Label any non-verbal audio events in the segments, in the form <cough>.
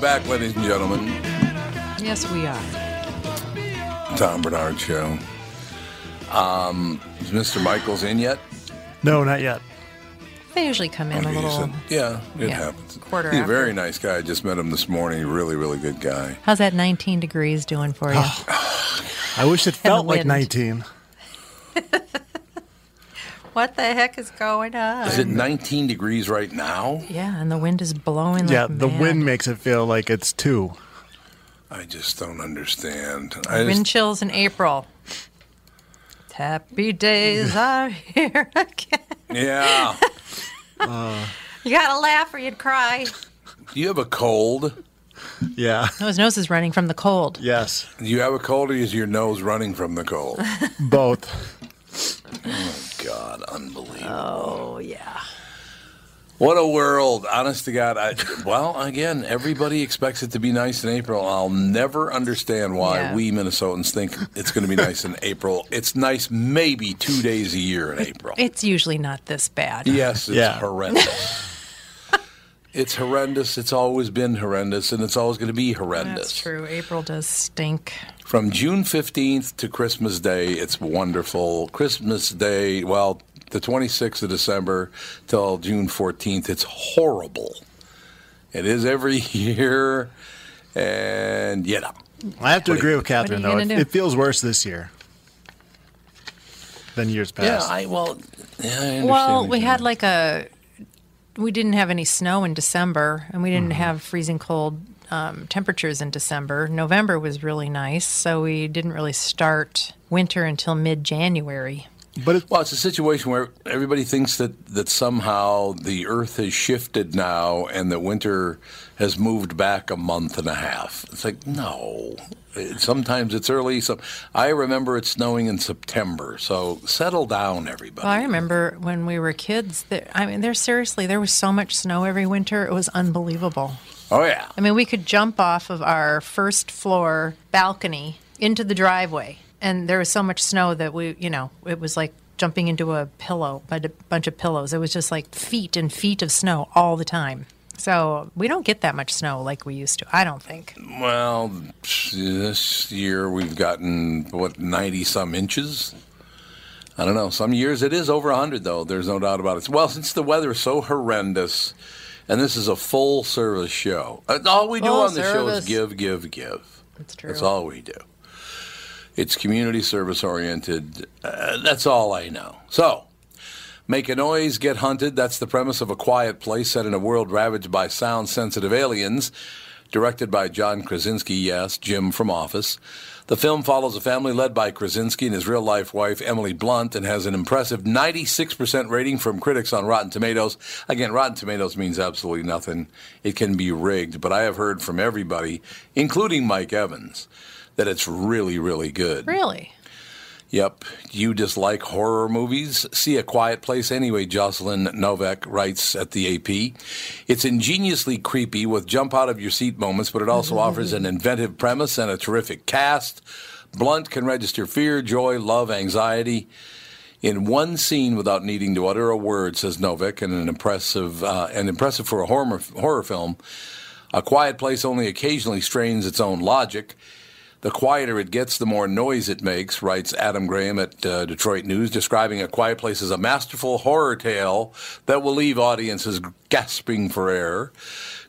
Back, ladies and gentlemen. Yes, we are. Tom Bernard Show. Um, is Mr. Michaels in yet? No, not yet. They usually come in a little. so- yeah, it yeah, happens. quarter He's a very nice guy. I just met him this morning. Really, really good guy. How's that 19 degrees doing for you? <sighs> I wish it felt like 19. What the heck is going on? Is it 19 degrees right now? Yeah, and the wind is blowing. Yeah, like the mad. wind makes it feel like it's two. I just don't understand. I Wind just, chills in April. Happy days <laughs> are here again. yeah. <laughs> You gotta laugh or you'd cry. Do you have a cold? Yeah. No, his nose is running from the cold. Yes. Do you have a cold or is your nose running from the cold? Both. God, unbelievable. Oh yeah. What a world. Honest to God. I, well, again, everybody expects it to be nice in April. I'll never understand why Yeah. we Minnesotans think it's going to be nice in April. It's nice maybe two days a year in April. It's usually not this bad. Yes, it's Yeah. horrendous. It's horrendous. It's always been horrendous, and it's always going to be horrendous. That's true. April does stink. From June 15th to Christmas Day, it's wonderful. Christmas Day, well, the 26th of December till June 14th, it's horrible. It is every <laughs> year, and you know. I have to What agree are- with Catherine, though. It, it feels worse this year. than years Yeah, past. I well, yeah, I understand Well, we had like a. We didn't have any snow in December, and we Mm-hmm. didn't have freezing cold um, temperatures in December. November was really nice, so we didn't really start winter until mid January. but it, Well, it's a situation where everybody thinks that, that somehow the Earth has shifted now and that winter has moved back a month and a half. It's like no. Sometimes it's early. So I remember it snowing in September. So settle down, everybody. Well, I remember when we were kids. That I mean, there seriously, there was so much snow every winter. It was unbelievable. oh yeah. I mean, we could jump off of our first floor balcony into the driveway, and there was so much snow that we, you know, it was like jumping into a pillow, a bunch of pillows. It was just like feet and feet of snow all the time. So we don't get that much snow like we used to. I don't think. Well, this year we've gotten what ninety some inches. I don't know. Some years it is over hundred, though. There's no doubt about it. Well, since the weather is so horrendous, and this is a full service show, all we do Full on the show is give, give, give. That's true. That's all we do. It's community service oriented. Uh, that's all I know. So, make a noise, get hunted. That's the premise of A Quiet Place set in a world ravaged by sound sensitive aliens. Directed by John Krasinski, yes, Jim from Office. The film follows a family led by Krasinski and his real life wife, Emily Blunt, and has an impressive 96% rating from critics on Rotten Tomatoes. Again, Rotten Tomatoes means absolutely nothing. It can be rigged, but I have heard from everybody, including Mike Evans, that it's really, really good. Really? Yep. You dislike horror movies? See A Quiet Place anyway, Jocelyn Noveck writes at the AP. It's ingeniously creepy with jump out of your seat moments, but it also offers an inventive premise and a terrific cast. Blunt can register fear, joy, love, anxiety in one scene without needing to utter a word, says Noveck, and an impressive, uh, and impressive for a horror, horror film. A Quiet Place only occasionally strains its own logic. The quieter it gets, the more noise it makes, writes Adam Graham at uh, Detroit News, describing A Quiet Place as a masterful horror tale that will leave audiences gasping for air.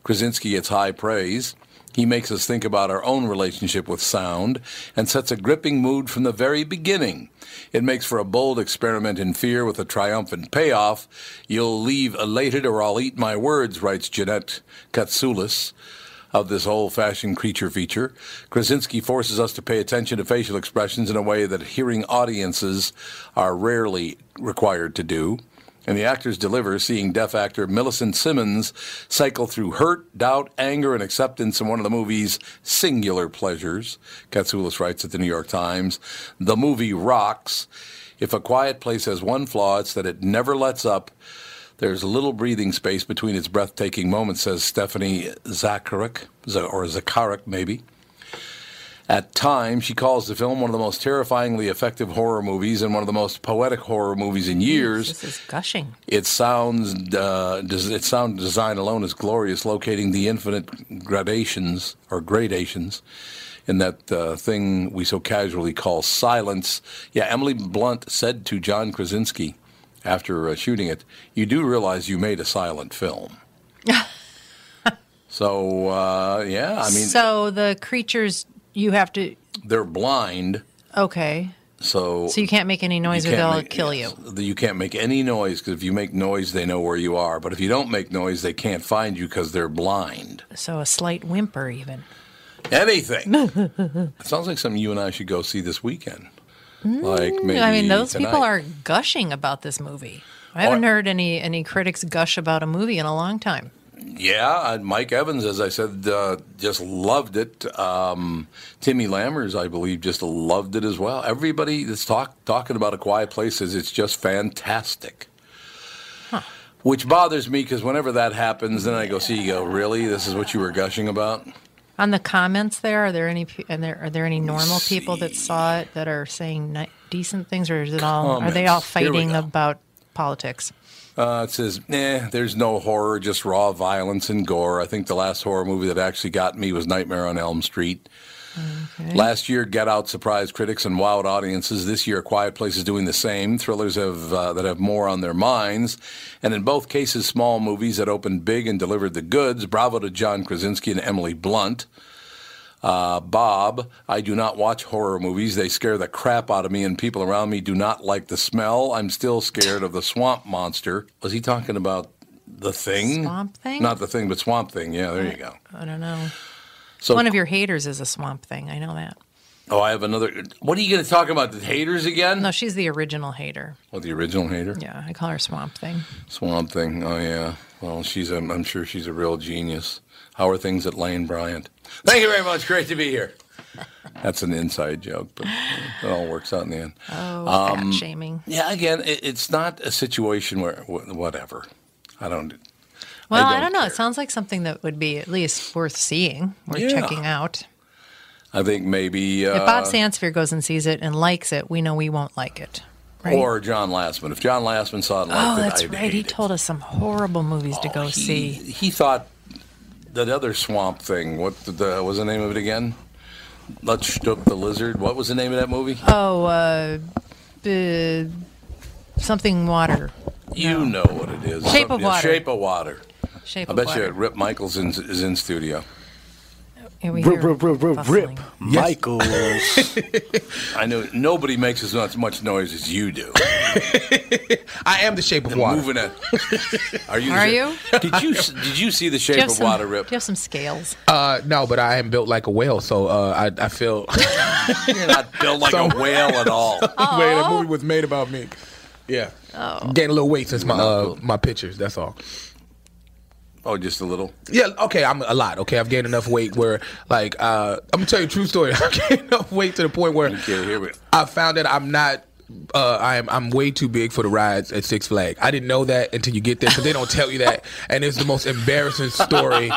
Krasinski gets high praise. He makes us think about our own relationship with sound and sets a gripping mood from the very beginning. It makes for a bold experiment in fear with a triumphant payoff. You'll leave elated or I'll eat my words, writes Jeannette Catsoulis of this old-fashioned creature feature. Krasinski forces us to pay attention to facial expressions in a way that hearing audiences are rarely required to do. And the actors deliver, seeing deaf actor Millicent Simmonds cycle through hurt, doubt, anger, and acceptance in one of the movie's singular pleasures. Catsoulis writes at the New York Times, the movie rocks. If A Quiet Place has one flaw, it's that it never lets up. There's little breathing space between its breathtaking moments, says Stephanie Zacharek, or Zacharek maybe. At times, she calls the film one of the most terrifyingly effective horror movies and one of the most poetic horror movies in years. This is gushing. It sounds, uh, des- its sound design alone is glorious, locating the infinite gradations or gradations in that uh, thing we so casually call silence. Yeah, Emily Blunt said to John Krasinski after uh, shooting it, "You do realize you made a silent film." <laughs> so uh, yeah, I mean so the creatures you have to. they're blind, Okay. so So you can't make any noise or they'll make- kill yes, you. You can't make any noise because if you make noise, they know where you are. But if you don't make noise, they can't find you because they're blind. So a slight whimper, even. Anything. <laughs> it sounds like something you and I should go see this weekend. Like maybe. Mm, I mean, those tonight. people are gushing about this movie. I haven't heard any any critics gush about a movie in a long time. Yeah, Mike Evans, as I said, uh, just loved it. Um, Timmy Lammers, I believe, just loved it as well. Everybody that's talk, talking about A Quiet Place says it's just fantastic. Which bothers me because whenever that happens, then I go see you go, really? This is what you were gushing about? On the comments there, are there any and there are there any normal people that saw it that are saying ni- decent things, or is it all are they all Comments. Fighting about politics? Uh, it says, "Nah, there's no horror, just raw violence and gore." I think the last horror movie that actually got me was Nightmare on Elm Street. Last year, Get Out surprised critics and wowed audiences. This year, Quiet Place is doing the same. Thrillers have uh, that have more on their minds, and in both cases, small movies that opened big and delivered the goods. Bravo to John Krasinski and Emily Blunt. Uh, Bob, I do not watch horror movies. They scare the crap out of me, and people around me do not like the smell. I'm still scared of the swamp monster. Was he talking about the thing? Swamp Thing? Not the thing, but swamp thing. Yeah, there you go. I don't know. So, One of your haters is a swamp thing. I know that. oh, I have another. What are you going to talk about? The haters again? No, she's the original hater. Oh, the original hater? Yeah, I call her Swamp Thing. Swamp Thing. Oh yeah. Well, she's. I'm, I'm sure she's a real genius. How are things at Lane Bryant? Thank you very much. Great to be here. <laughs> That's an inside joke, but it all works out in the end. Oh, Um, fat shaming. Yeah. Again, it, it's not a situation where whatever. I don't. Well, I don't don't, know. care. It sounds like something that would be at least worth seeing, worth Yeah. checking out. I think maybe. Uh, If Bob Sansevere goes and sees it and likes it, we know we won't like it. Right? Or John Lastman. If John Lastman saw it and oh, liked it, that's I'd right. He it. told us some horrible movies to go he, see. He thought that other swamp thing. What the, the was the name of it again? Let's Stoop the Lizard. What was the name of that movie? Oh, uh, uh, something water. You know what it is. Shape of Water. Shape of Water. Shape I of bet water. you Rip Michaels in, is in studio. Here we Rip, hear rip, rip, rip, bustling. rip. <laughs> I know nobody makes as much, much noise as you do. <laughs> I am the shape of water. Moving it. <laughs> Are you? Are you? Did you did you see the Do Shape have of some, Water, Rip? do you have some scales? Uh, no, but I am built like a whale, so uh, I, I feel. You're not built like a whale at all. Wait, that movie was made about me. Yeah. Oh. Gained a little weight since my uh, my pictures. That's all. Oh, just a little. Yeah, okay, I'm a lot. Okay, I've gained enough weight where, like, uh, I'm gonna tell you a true story. <laughs> I gained enough weight to the point where Okay, here we. I found that I'm not. Uh, I'm I'm way too big for the rides at Six Flags. I didn't know that until you get there because they don't tell you that, and it's the most embarrassing story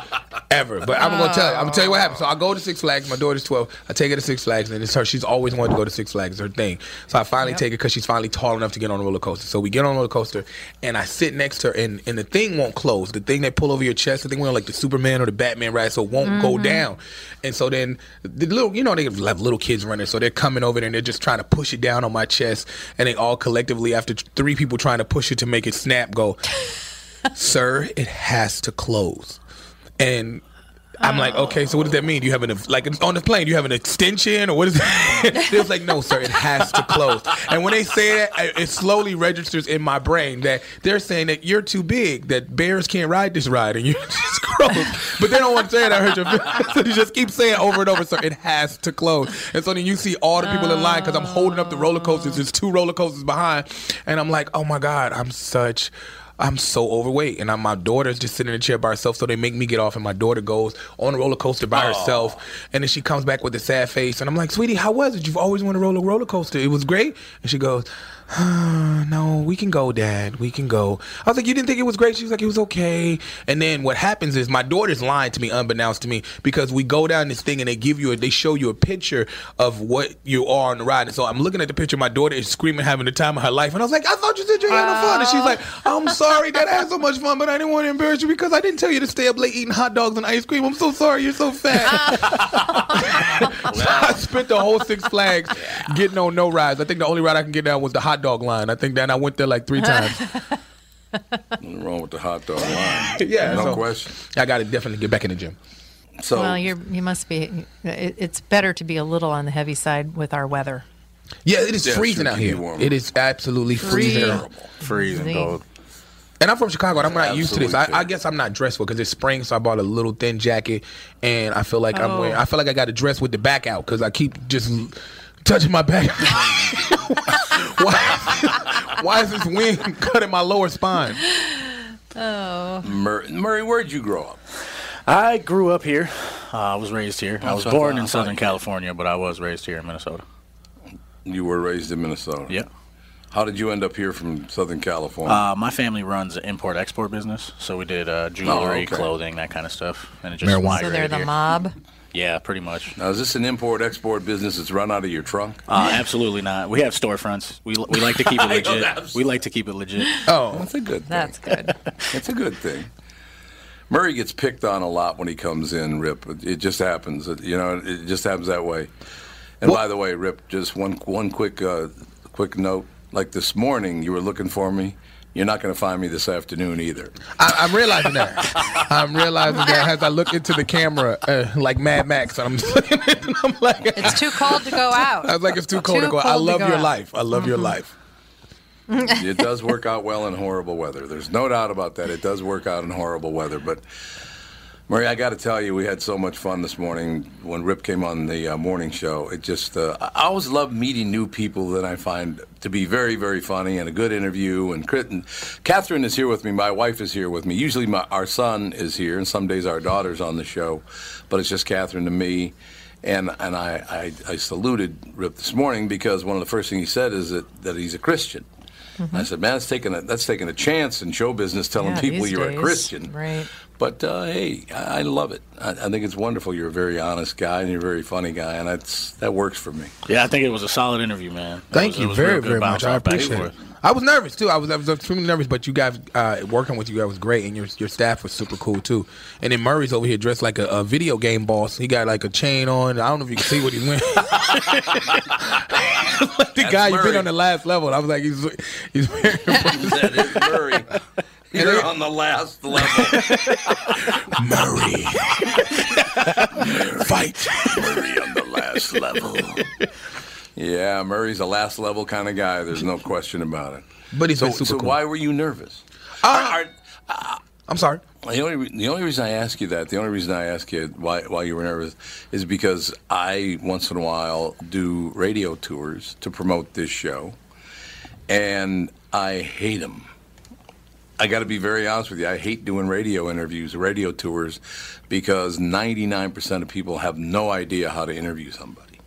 ever. But I'm gonna tell you. I'm gonna tell you what happened. So I go to Six Flags. My daughter's 12. I take her to Six Flags, and it's her. She's always wanted to go to Six Flags. It's her thing. So I finally take her because she's finally tall enough to get on a roller coaster. So we get on a roller coaster, and I sit next to her, and, and the thing won't close. The thing that pull over your chest, the thing where like the Superman or the Batman ride, so it won't go down. And so then the little, you know, they have little kids running, so they're coming over there and they're just trying to push it down on my chest, and they all collectively, after three people trying to push it to make it snap, go, "Sir, it has to close." And I'm like, okay, so what does that mean? Do you have an like on the plane? Do you have an extension or what is that? <laughs> it was like, no, sir, it has to close. And when they say that, it slowly registers in my brain that they're saying that you're too big, that bears can't ride this ride, and <laughs> you're just gross. But they don't want to say it. I heard your <laughs> so you just keep saying over and over, sir, it has to close. And so then you see all the people in line because I'm holding up the roller coasters. There's two roller coasters behind, and I'm like, oh my god, I'm such. I'm so overweight, and I'm, my daughter's just sitting in a chair by herself. So they make me get off, and my daughter goes on a roller coaster by herself, and then she comes back with a sad face, and I'm like, "Sweetie, how was it? You've always wanted to roll a roller coaster. It was great." And she goes, <sighs> "No, we can go, Dad. We can go." I was like, "You didn't think it was great?" She was like, "It was okay." And then what happens is my daughter's lying to me, unbeknownst to me, because we go down this thing and they give you a, they show you a picture of what you are on the ride, and so I'm looking at the picture. My daughter is screaming, having the time of her life, and I was like, "I thought you said you had no fun," and she's like, "I'm sorry that I had so much fun, but I didn't want to embarrass you because I didn't tell you to stay up late eating hot dogs and ice cream. I'm so sorry, you're so fat." <laughs> <laughs> So I spent the whole Six Flags getting on no rides. I think the only ride I can get down was the hot dog line. I think that I went there like three <laughs> times. Nothing wrong with the hot dog line. <laughs> Yeah, no so- question. I got to definitely get back in the gym. So Well, you're you must be. It, it's better to be a little on the heavy side with our weather. Yeah, it is Yeah, freezing out here. It is absolutely freezing. Freezing. Freezing Zing. cold. And I'm from Chicago. And I'm not used to this. I, I guess I'm not dressed for because it's spring, so I bought a little thin jacket, and I feel like I'm Oh. wearing. I feel like I got to dress with the back out because I keep just l- touching my back. <laughs> why, why is this wing cutting my lower spine? Mur- Murray, where'd you grow up? I grew up here. Uh, I was raised here. I was so born I in Southern California, but I was raised here in Minnesota. You were raised in Minnesota. Yeah. How did you end up here from Southern California? Uh, my family runs an import-export business, so we did uh, jewelry, Oh, okay. clothing, that kind of stuff, and it just Marijuana. So they're the here. mob. Yeah, pretty much. now, is this an import-export business that's run out of your trunk? Uh, absolutely not. We have storefronts. We, we like to keep it <laughs> legit. We like to keep it legit. Oh, That's a good thing. That's good. <laughs> That's a good thing. Murray gets picked on a lot when he comes in, Rip. It- It just happens. You know, it just happens that way. And by the way, Rip, just one one quick uh, quick note. Like this morning, you were looking for me You're not going to find me this afternoon either. I, I'm realizing that. I'm realizing that as I look into the camera, uh, like Mad Max, and I'm just looking at it, and I'm like, It's too cold to go <laughs> out. I was like, it's too cold Too to go. I cold to love go your out. life. I love your life. it does work out well in horrible weather. There's no doubt about that. It does work out in horrible weather. But, Murray, I got to tell you, we had so much fun this morning when Rip came on the uh, morning show. It just, uh, I always love meeting new people that I find to be very, very funny and a good interview. And, and Catherine is here with me. My wife is here with me. Usually my, our son is here, and some days our daughter's on the show. But it's just Catherine and me. And and I, I, I saluted Rip this morning because one of the first things he said is that, that he's a Christian. And I said, man, that's taking a that's taking a chance in show business telling Yeah, people you're days. a Christian. Right. But uh, hey, I, I love it. I, I think it's wonderful. You're a very honest guy and you're a very funny guy, and that's that works for me. Yeah, I think it was a solid interview, man. It Thank was- you very, very much. I off back and appreciate it. I was nervous too. I was, I was extremely nervous, but you guys uh, working with you guys was great, and your your staff was super cool too. And then Murray's over here dressed like a, a video game boss. He got like a chain on. I don't know if you can see what he's wearing. like <laughs> the guy you've been on the last level. I was like, he's he's wearing. that is Murray. <laughs> You're on the last level. <laughs> Murray. Fight. Murray on the last level. Yeah, Murray's a last level kind of guy. There's no question about it. But he's So, been super so cool. why were you nervous? Uh, Are- I'm sorry. The only re- the only reason I ask you that, the only reason I ask you why why you were nervous, is because I once in a while do radio tours to promote this show, and I hate them. I got to be very honest with you. I hate doing radio interviews, radio tours, because 99% of people have no idea how to interview somebody.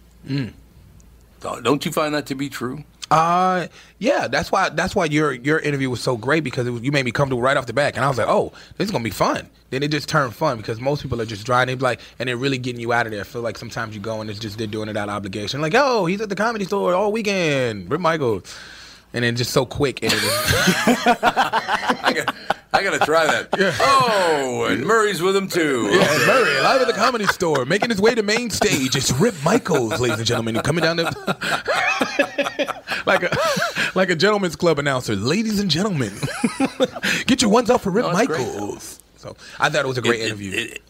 So Don't you find that to be true? Uh, yeah, that's why that's why your your interview was so great because it was, you made me comfortable right off the back, and I was like, oh, this is gonna be fun. Then it just turned fun because most people are just dry and they be like, and they're really getting you out of there. I feel like sometimes you go and it's just they're doing it out of obligation, like, oh, he's at the comedy store all weekend, Rip Michaels, and then just so quick and it is. <laughs> I got, I got to try that. Oh, and Murray's with him too. Yeah, and Murray live at the comedy store, making his way to main stage. It's Rip Michaels, ladies and gentlemen, coming down the <laughs> like a like a gentleman's club announcer. Ladies and gentlemen, <laughs> get your ones out for Rip No, it's great. Michaels. So I thought it was a great It- it- interview. it-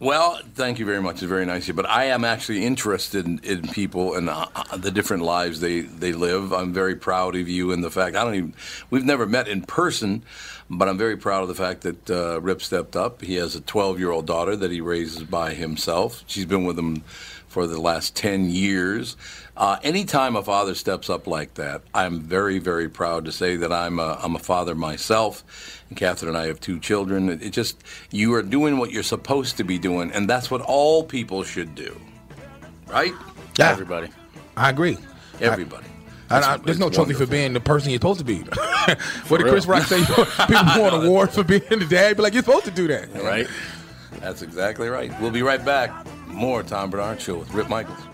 well, thank you very much. It's very nice of you. But I am actually interested in, in people and uh, uh, the different lives they, they live. I'm very proud of you and the fact I don't even we've never met in person, but I'm very proud of the fact that uh, Rip stepped up. He has a 12 year old daughter that he raises by himself. She's been with him for the last 10 years. Uh, anytime a father steps up like that, I'm very, very proud to say that I'm a, I'm a father myself. And Catherine and I have two children. It, it just, you are doing what you're supposed to be doing, and that's what all people should do. Right? Yeah. Everybody. I agree. Everybody. I, I, That's- there's no it's trophy for being the person you're supposed to be. <laughs> what did Chris Rock say? <laughs> People want an award for being the dad. Be like, you're supposed to do that. Right? That's exactly right. We'll be right back. More Tom Bernard Show with Rip Michaels.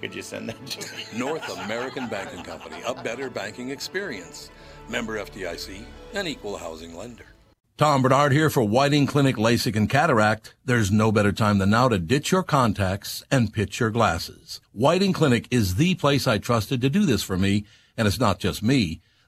Could you send that to me? <laughs> North American Banking Company, a better banking experience. Member FDIC, an equal housing lender. Tom Bernard here for Whiting Clinic LASIK and Cataract. There's no better time than now to ditch your contacts and pitch your glasses. Whiting Clinic is the place I trusted to do this for me, and it's not just me.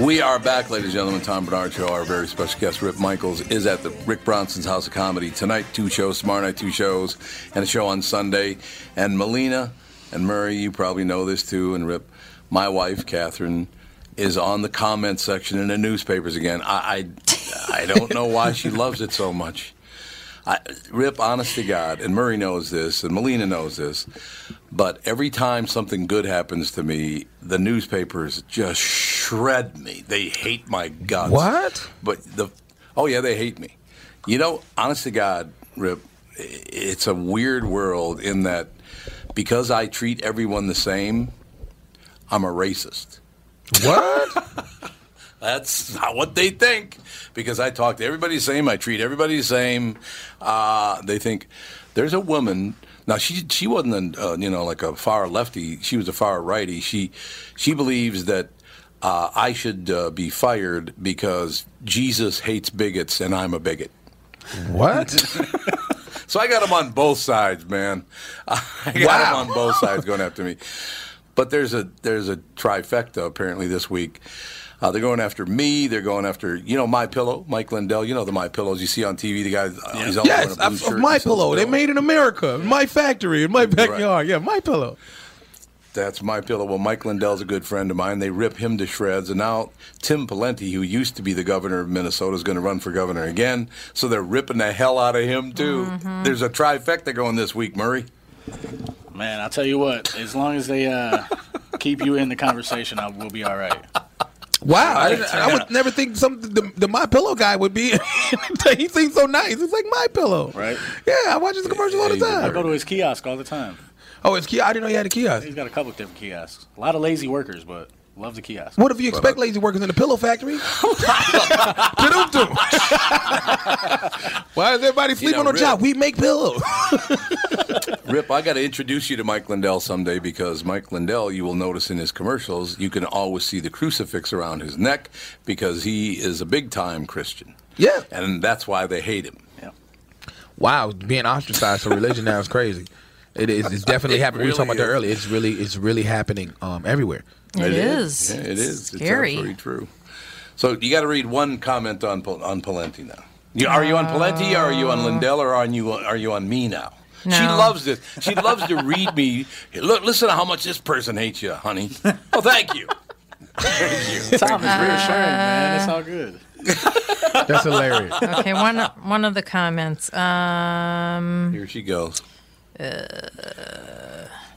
We are back, ladies and gentlemen. Tom Bernard Show. Our very special guest, Rip Michaels, is at the Rick Bronson's House of Comedy tonight. Two shows, tomorrow night, two shows, and a show on Sunday. And Melina and Murray, you probably know this too. And Rip, my wife, Catherine, is on the comment section in the newspapers again. I, I, I don't know why she <laughs> loves it so much. I, Rip, honest to God, and Murray knows this, and Melina knows this, but every time something good happens to me, the newspapers just shred me. They hate my guts. What? But the, oh yeah, they hate me. You know, honest to God, Rip, it's a weird world in that because I treat everyone the same, I'm a racist. What? <laughs> That's not what they think. Because I talk to everybody the same, I treat everybody the same. Uh, they think there's a woman. Now she she wasn't a, uh, you know like a far lefty. She was a far righty. She she believes that uh, I should uh, be fired because Jesus hates bigots and I'm a bigot. What? <laughs> So I got them on both sides, man. <laughs> I got them Wow. on both sides going after me. But there's a there's a trifecta apparently this week. Uh, they're going after me. They're going after you know my pillow, Mike Lindell. You know the my pillows you see on TV. The guy uh, he's always yes, wearing a blue shirt. my pillow. They made in America, in my factory, in my backyard. Yeah, my pillow. That's my pillow. Well, Mike Lindell's a good friend of mine. They rip him to shreds, and now Tim Pawlenty, who used to be the governor of Minnesota, is going to run for governor again. So they're ripping the hell out of him too. Mm-hmm. There's a trifecta going this week, Murray. Man, I'll tell you what. As long as they uh, <laughs> keep you in the conversation, I will be all right. Wow, I, I would never think some the, the my pillow guy would be. <laughs> he seems so nice. It's like my pillow, Right. Yeah, I watch his commercials all the a I time. go to his kiosk all the time. Oh, it's kiosk. I didn't know he had a kiosk. He's got a couple of different kiosks. A lot of lazy workers, but love the kiosk. What if you expect uh, lazy workers in the pillow factory? <laughs> Why is everybody sleeping know, on the Rick- job? We make pillows. <laughs> Rip, I got to introduce you to Mike Lindell someday because Mike Lindell, you will notice in his commercials, you can always see the crucifix around his neck because he is a big time Christian. Yeah. And that's why they hate him. Yeah. Wow, being ostracized for religion now is crazy. It is. It's definitely It happening. we were talking really about that earlier. It's really, it's really happening um, everywhere. It is. Yeah, it It's is. Scary. It's absolutely true. So you got to read one comment on on Pawlenty now. You, are you on Pawlenty, or are you on Lindell, or are you are you on me now? She loves this. She loves to read me. Look, listen to how much this person hates you, honey. Oh, thank you. Thank you. Tom is reassuring, man. It's all good. That's hilarious. okay, one one of the comments. Um, Here she goes.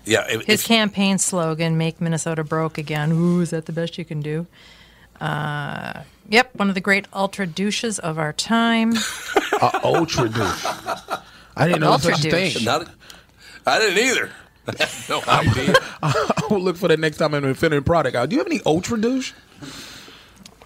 Yeah, if, his if- campaign slogan: "Make Minnesota broke again." Ooh, is that the best you can do? Uh, yep, one of the great ultra douches of our time. <laughs> Uh, ultra douche. I didn't know Ultra such a douche. thing. not, I didn't either. <laughs> I had no idea. I will look for that next time I'm Infinity product out. Do you have any ultra douche?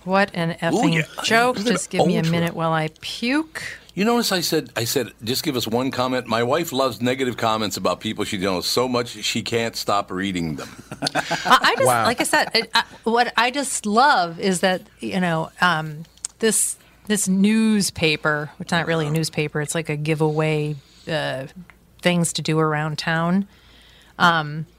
What an effing yeah. joke! Just give me a minute while I puke. You notice I said I said just give us one comment. My wife loves negative comments about people she knows so much she can't stop reading them. I I just, Wow. like I said, I, I, what I just love is that you know um, this this newspaper, which not really a newspaper, it's like a giveaway uh, things to do around town. Um, it it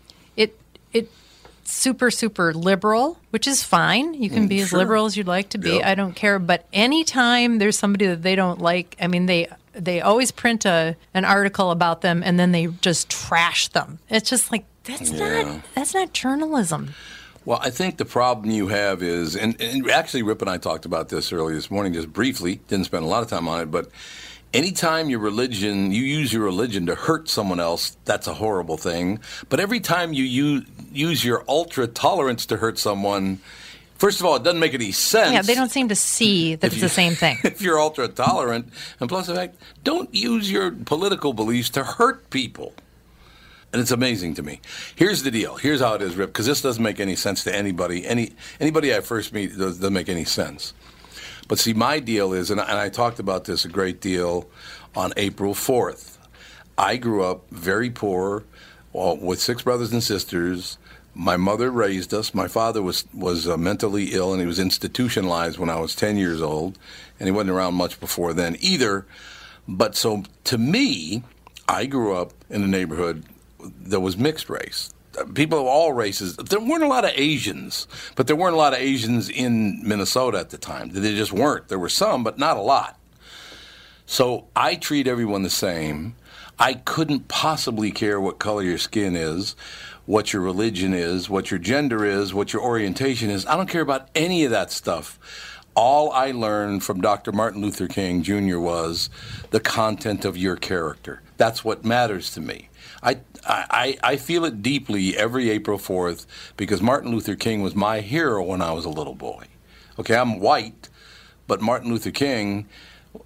super super liberal, which is fine. You can mm, be as liberal as you'd like to be. Yep. I don't care. But anytime there's somebody that they don't like, I mean they. They always print a an article about them and then they just trash them. It's just like that's Yeah. not that's not journalism. Well, I think the problem you have is, and, and actually, Rip and I talked about this earlier this morning, just briefly. Didn't spend a lot of time on it, but anytime your religion, you use your religion to hurt someone else, that's a horrible thing. But every time you use, use your ultra tolerance to hurt someone, First of all, it doesn't make any sense. Yeah, they don't seem to see that it's you- the same thing. <laughs> if you're ultra tolerant, and plus the fact, don't use your political beliefs to hurt people. And it's amazing to me. Here's the deal. Here's how it is, Rip, because this doesn't make any sense to anybody. Any anybody I first meet doesn't make any sense. But see, my deal is, and I, and I talked about this a great deal on April 4th. I grew up very poor, well, with six brothers and sisters. My mother raised us. My father was was uh, mentally ill, and he was institutionalized when I was 10 years old, and he wasn't around much before then either. But so to me, I grew up in a neighborhood that was mixed race. People of all races. There weren't a lot of Asians, but there weren't a lot of Asians in Minnesota at the time. They just weren't. There were some, but not a lot. So I treat everyone the same. I couldn't possibly care what color your skin is, what your religion is, what your gender is, what your orientation is. I don't care about any of that stuff. All I learned from Dr. Martin Luther King Jr. was the content of your character. That's what matters to me. I, I, I feel it deeply every April 4th because Martin Luther King was my hero when I was a little boy. Okay, I'm white, but Martin Luther King,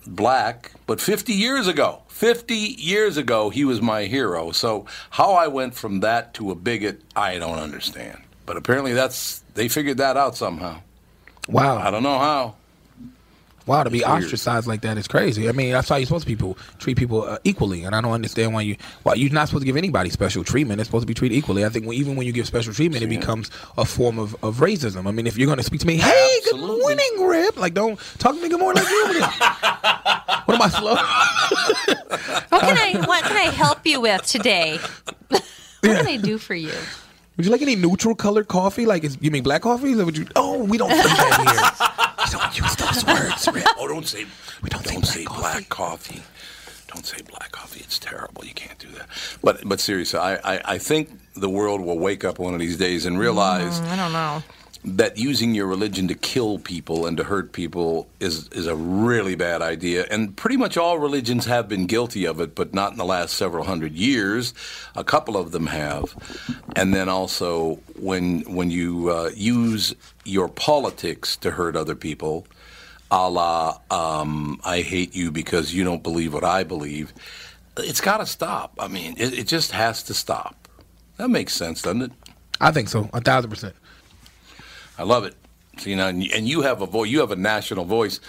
black, but 50 years ago, 50 years ago, he was my hero. So how I went from that to a bigot, I don't understand. But apparently that's, they figured that out somehow. Wow. I don't know how. Wow, to be It's weird. ostracized like that is crazy. I mean, that's how you're supposed to people treat people uh, equally, and I don't understand why you why you're not supposed to give anybody special treatment. It's supposed to be treated equally. I think when, even when you give special treatment, it becomes a form of, of racism. I mean, if you're going to speak to me, hey, good morning, Rip, like don't talk to me good morning like you. <laughs> what am I slow? What can I what can I help you with today? <laughs> what can I do for you? Would you like any neutral colored coffee? Like, is, you mean black coffee? Or would you? Oh, we don't do that here. We <laughs> don't use those words, Rip. Oh, don't say we don't, say, black, coffee. Don't say black coffee. It's terrible. You can't do that. But but seriously, I, I, I think the world will wake up one of these days and realize Mm, I don't know. That using your religion to kill people and to hurt people is is a really bad idea. And pretty much all religions have been guilty of it, but not in the last several hundred years. A couple of them have. And then also when when you uh, use your politics to hurt other people, a la um, I hate you because you don't believe what I believe. It's got to stop. I mean, it, it just has to stop. That makes sense, doesn't it? I think so, a thousand percent. I love it. So, you know, and and you have a voice. You have a national voice.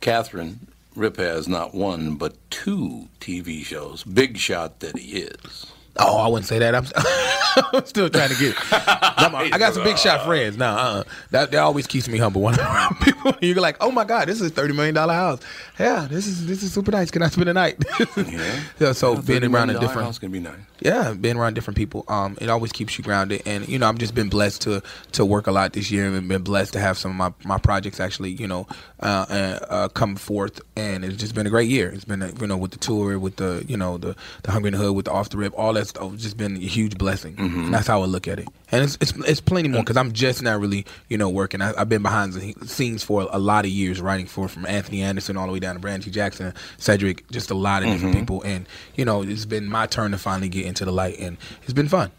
Catherine Rip has not one but two TV shows. Big shot that he is. Oh, I wouldn't say that. I'm, <laughs> I'm still trying to get. It. <laughs> I'm got some big shot friends. No, uh, that that always keeps me humble. <laughs> When people, you're like, oh my god, this is a thirty million dollar house. Yeah, this is this is super nice. Can I spend the night? Yeah. yeah. So being around a different house can be nice. yeah, being around different people, um, it always keeps you grounded. And you know, I've just been blessed to to work a lot this year, and been blessed to have some of my, my projects actually, you know, uh, uh, uh, come forth. And it's just been a great year. It's been, a, you know, with the tour, with the, you know, the the Hungry in the Hood, with the Off the Rip, all that stuff. It's just been a huge blessing. And that's how I look at it. And it's it's, it's plenty more because I'm just not really, you know, working. I, I've been behind the scenes for a lot of years, writing for from Anthony Anderson all the way down to Brandon T. Jackson, Cedric, just a lot of different Mhm. people. And you know, it's been my turn to finally get into the light, and it's been fun.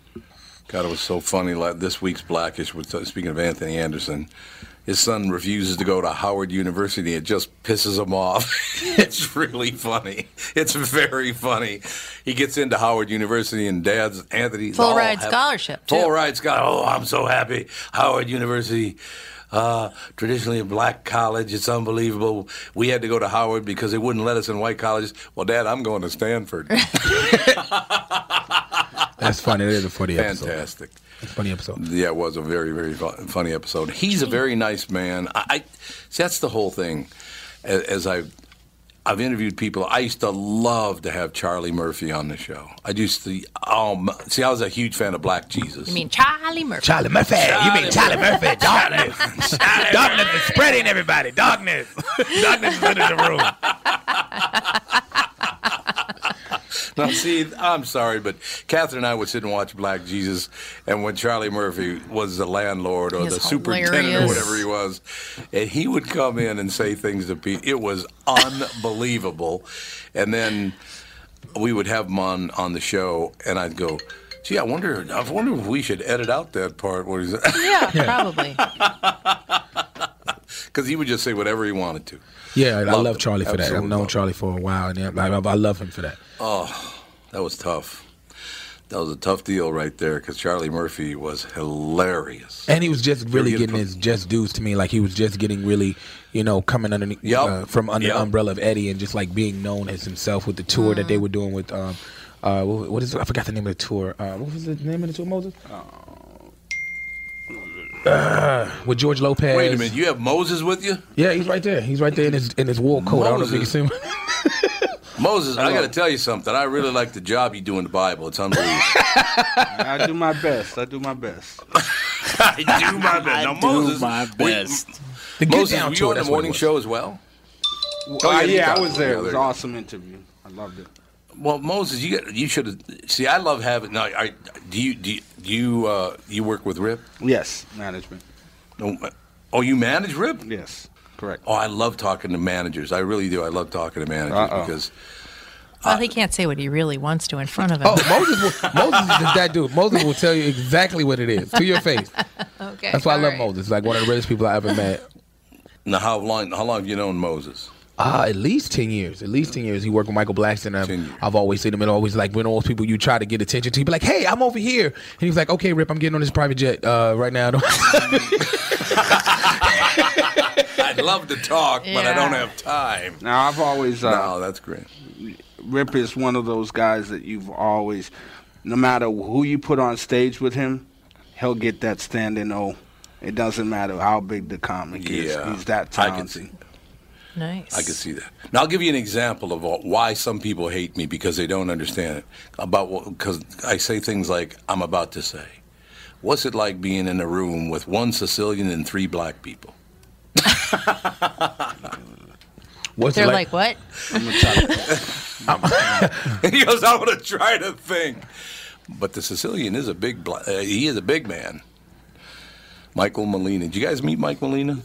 God, it was so funny. Like this week's Blackish. Was, speaking of Anthony Anderson, his son refuses to go to Howard University. It just pisses him off. <laughs> it's really funny. It's very funny. He gets into Howard University, and Dad's Anthony Full ride have- scholarship. Full too. ride scholarship. Oh, I'm so happy. Howard University. Uh, traditionally a black college. It's unbelievable. We had to go to Howard because they wouldn't let us in white colleges. Well, Dad, I'm going to Stanford. <laughs> <laughs> That's funny. It is a funny episode. Fantastic. It's a funny episode. Yeah, it was a very, very funny episode. He's a very nice man. I, I see, that's the whole thing. As, as I, I've interviewed people. I used to love to have Charlie Murphy on the show. I used to. Um, see, I was a huge fan of Black Jesus. You mean Charlie Murphy? Charlie Murphy. you mean Charlie Murphy? <laughs> Darkness. Darkness is spreading, everybody. Darkness. Darkness is in the room. <laughs> Now, <laughs> see, I'm sorry, but Catherine and I would sit and watch Black Jesus, and when Charlie Murphy was the landlord or He's the superintendent or whatever he was, and he would come in and say things to people, it was unbelievable. And then we would have him on on the show, and I'd go, Gee, I wonder. I wonder if we should edit out that part where he's Yeah, probably. <laughs> because he would just say whatever he wanted to. Yeah, I love him. Charlie for that. I've known Charlie for a while, and yeah, I, I love him for that. Oh, that was tough. That was a tough deal right there because Charlie Murphy was hilarious. And he was just really You're getting gonna his just dues to me. Like he was just getting really, you know, coming underneath Yep. uh, from under Yep. the umbrella of Eddie and just like being known as himself with the tour that they were doing with um uh what what is it? I forgot the name of the tour. Uh, what was the name of the tour, Moses? Uh, with George Lopez. Wait a minute, you have Moses with you? Yeah, he's right there. He's right there in his in his wool coat. I don't know if you can see him. <laughs> Moses, I got to tell you something. I really like the job you do in the Bible. It's unbelievable. I do my best. I do my best. <laughs> I do my best. Now, I do Moses, my best. The Get Moses, Down were you tour, on the that's what it morning show as well? Oh, yeah, you yeah, I was there. It was an awesome interview. I loved it. Well, Moses, you got, you should. See, I love having. Now, I, do you do you, do you uh, you work with Rip? Yes, management. No, Oh, you manage Rip? Yes, correct. Oh, I love talking to managers. I really do. I love talking to managers Uh-oh. because Well, he can't say what he really wants to in front of him. Oh, Moses, will, Moses is that dude. Moses will tell you exactly what it is to your face. <laughs> okay. That's why I love right. Moses. Like one of the realest people I ever met. now how long how long have you known Moses? Uh, at least 10 years. At least 10 years. He worked with Michael Blackson. I've, I've always seen him and always like when all those people you try to get attention to, he be like, hey, I'm over here. And he was like, okay, Rip, I'm getting on this private jet uh, right now. <laughs> I'd love to talk, but I don't have time. Now I've always uh, no, that's great. Rip is one of those guys that you've always, no matter who you put on stage with him, he'll get that standing O. It doesn't matter how big the comic is. He's that I can talented. See. Nice. I can see that. Now I'll give you an example of why some people hate me because they don't understand it. About because I say things like I'm about to say. What's it like being in a room with one Sicilian and three black people? <laughs> What's They're it like, what? I'm gonna try to- And <laughs> <laughs> he goes, I'm going to try to think. But the Sicilian is a big, bla- uh, he is a big man. Michael Molina. Did you guys meet Mike Molina?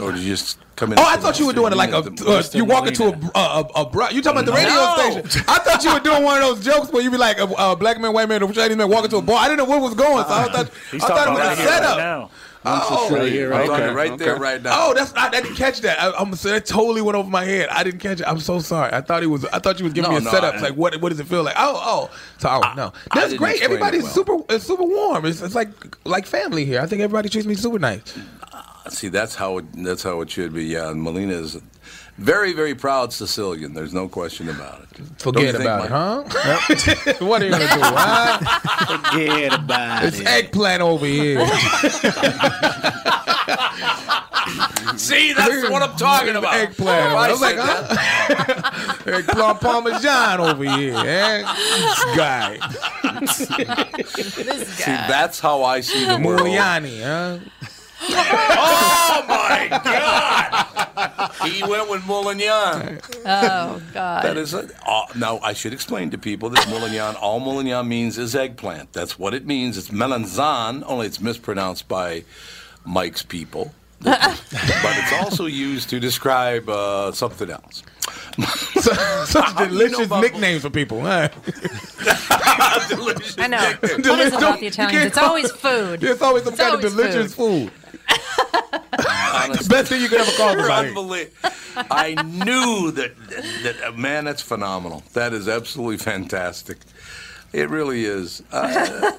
Or did you just come in? Oh, I thought you were doing it like a. Molina, Uh, you walk into a a, a, a bro- You talking about the radio No. station? I thought you were doing one of those jokes where you be like a, a black man, white man, or Chinese man walking to a bar. I didn't know where it was going, so I thought He's I thought it was right a here, right setup. now. Oh, right here, I'm right talking there. right there, Okay. right now. Oh, that's I, I didn't catch that. I, I'm so that totally went over my head. I didn't catch it. I'm so sorry. I thought he was. I thought you was giving No, me a no, setup. I- like what? What does it feel like? Oh, oh. So oh, no, that's didn't great. Everybody's well. super. It's super warm. It's, it's like like family here. I think everybody treats me super nice. See, that's how it, that's how it should be. Yeah, and Molina is a very, very proud Sicilian. There's no question about it. Don't Forget think, about it, Mike? huh? <laughs> what are you gonna do? Huh? Forget about It's it. It's eggplant over here. <laughs> See, that's what I'm talking about. Eggplant. If I was like, huh? eggplant parmesan over here. Eh? This guy. This See, that's how I see the world. Muliani, huh? Oh my God! he went with Molignan. oh God. That is a, uh, now. I should explain to people that Molignan. All Molignan means is eggplant. That's what it means. It's melanzan, only it's mispronounced by Mike's people. <laughs> but it's also used to describe uh, something else. So, <laughs> such <laughs> delicious nicknames for people. Huh? <laughs> Delicious I know. nickname. What is it Don't- about the you Italians? It's always food. It's always some It's kind of delicious food. Honestly. Best thing you could ever call You're somebody. unbelievable. I knew that, that, uh, man, that's phenomenal. That is absolutely fantastic. It really is. Uh,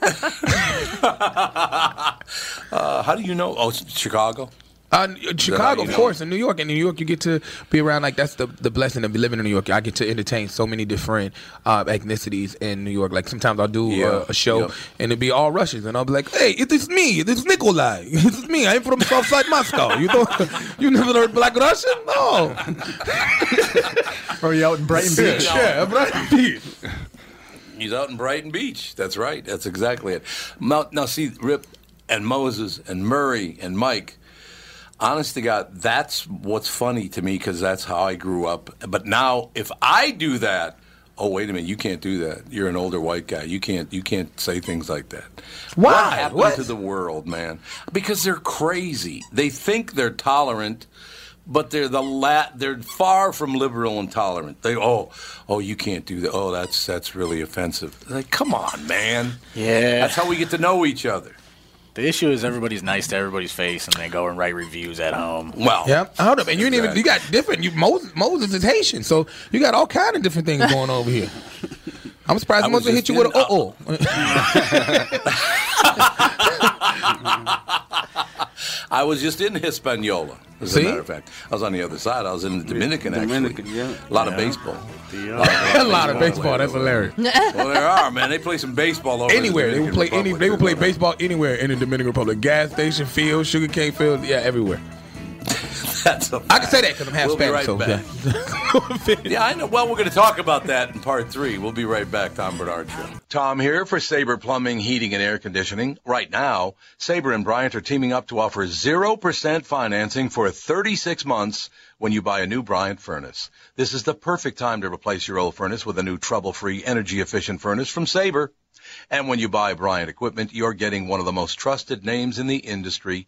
uh, how do you know? Oh, it's Chicago? Uh, Chicago, you of know? course, in New York. In New York, you get to be around like that's the the blessing of living in New York. I get to entertain so many different uh, ethnicities in New York. Like sometimes I'll do Yeah, uh, a show yep. and it'd be all Russians, and I'll be like, "Hey, it is me. It is Nikolai. <laughs> It is me. I'm from Southside Moscow. You don't, <laughs> you never heard Black Russian? No. <laughs> Or you out in Brighton Beach? yeah, Brighton Beach. He's out in Brighton Beach. That's right. That's exactly it. Now, now see, Rip and Moses and Murray and Mike. Honest to God, that's what's funny to me because that's how I grew up. But now, if I do that, oh wait a minute, you can't do that. You're an older white guy. You can't. You can't say things like that. Why? What happened What? to the world, man? Because they're crazy. They think they're tolerant, but they're the la- they're far from liberal and tolerant. They oh oh you can't do that. Oh that's that's really offensive. Like come on, man. Yeah. That's how we get to know each other. The issue is everybody's nice to everybody's face, and they go and write reviews at home. Well, Yeah, hold up, and you ain't even you got different. You Moses, Moses is Haitian, so you got all kind of different things going over here. I'm surprised I was Moses hit you with an in- oh <laughs> <laughs> I was just in Hispaniola, as See? a matter of fact. I was on the other side. I was in the Dominican, Dominican, actually. yeah. A lot of baseball. Uh, <laughs> a lot of baseball. That's hilarious. <laughs> <laughs> well, there are, man. They play some baseball over Anywhere they would Dominican play any, they would play baseball anywhere in the Dominican Republic. Gas station, field, sugarcane field, yeah, everywhere. <laughs> That's a I can say that because I'm half We'll be Spanish. right so, back. <laughs> yeah, I know. Well, we're going to talk about that in part three. We'll be right back. Tom Barnard Show. Tom here for Sabre Plumbing, Heating, and Air Conditioning. Right now, Sabre and Bryant are teaming up to offer 0% financing for 36 months when you buy a new Bryant furnace. This is the perfect time to replace your old furnace with a new trouble-free, energy-efficient furnace from Sabre. And when you buy Bryant equipment, you're getting one of the most trusted names in the industry.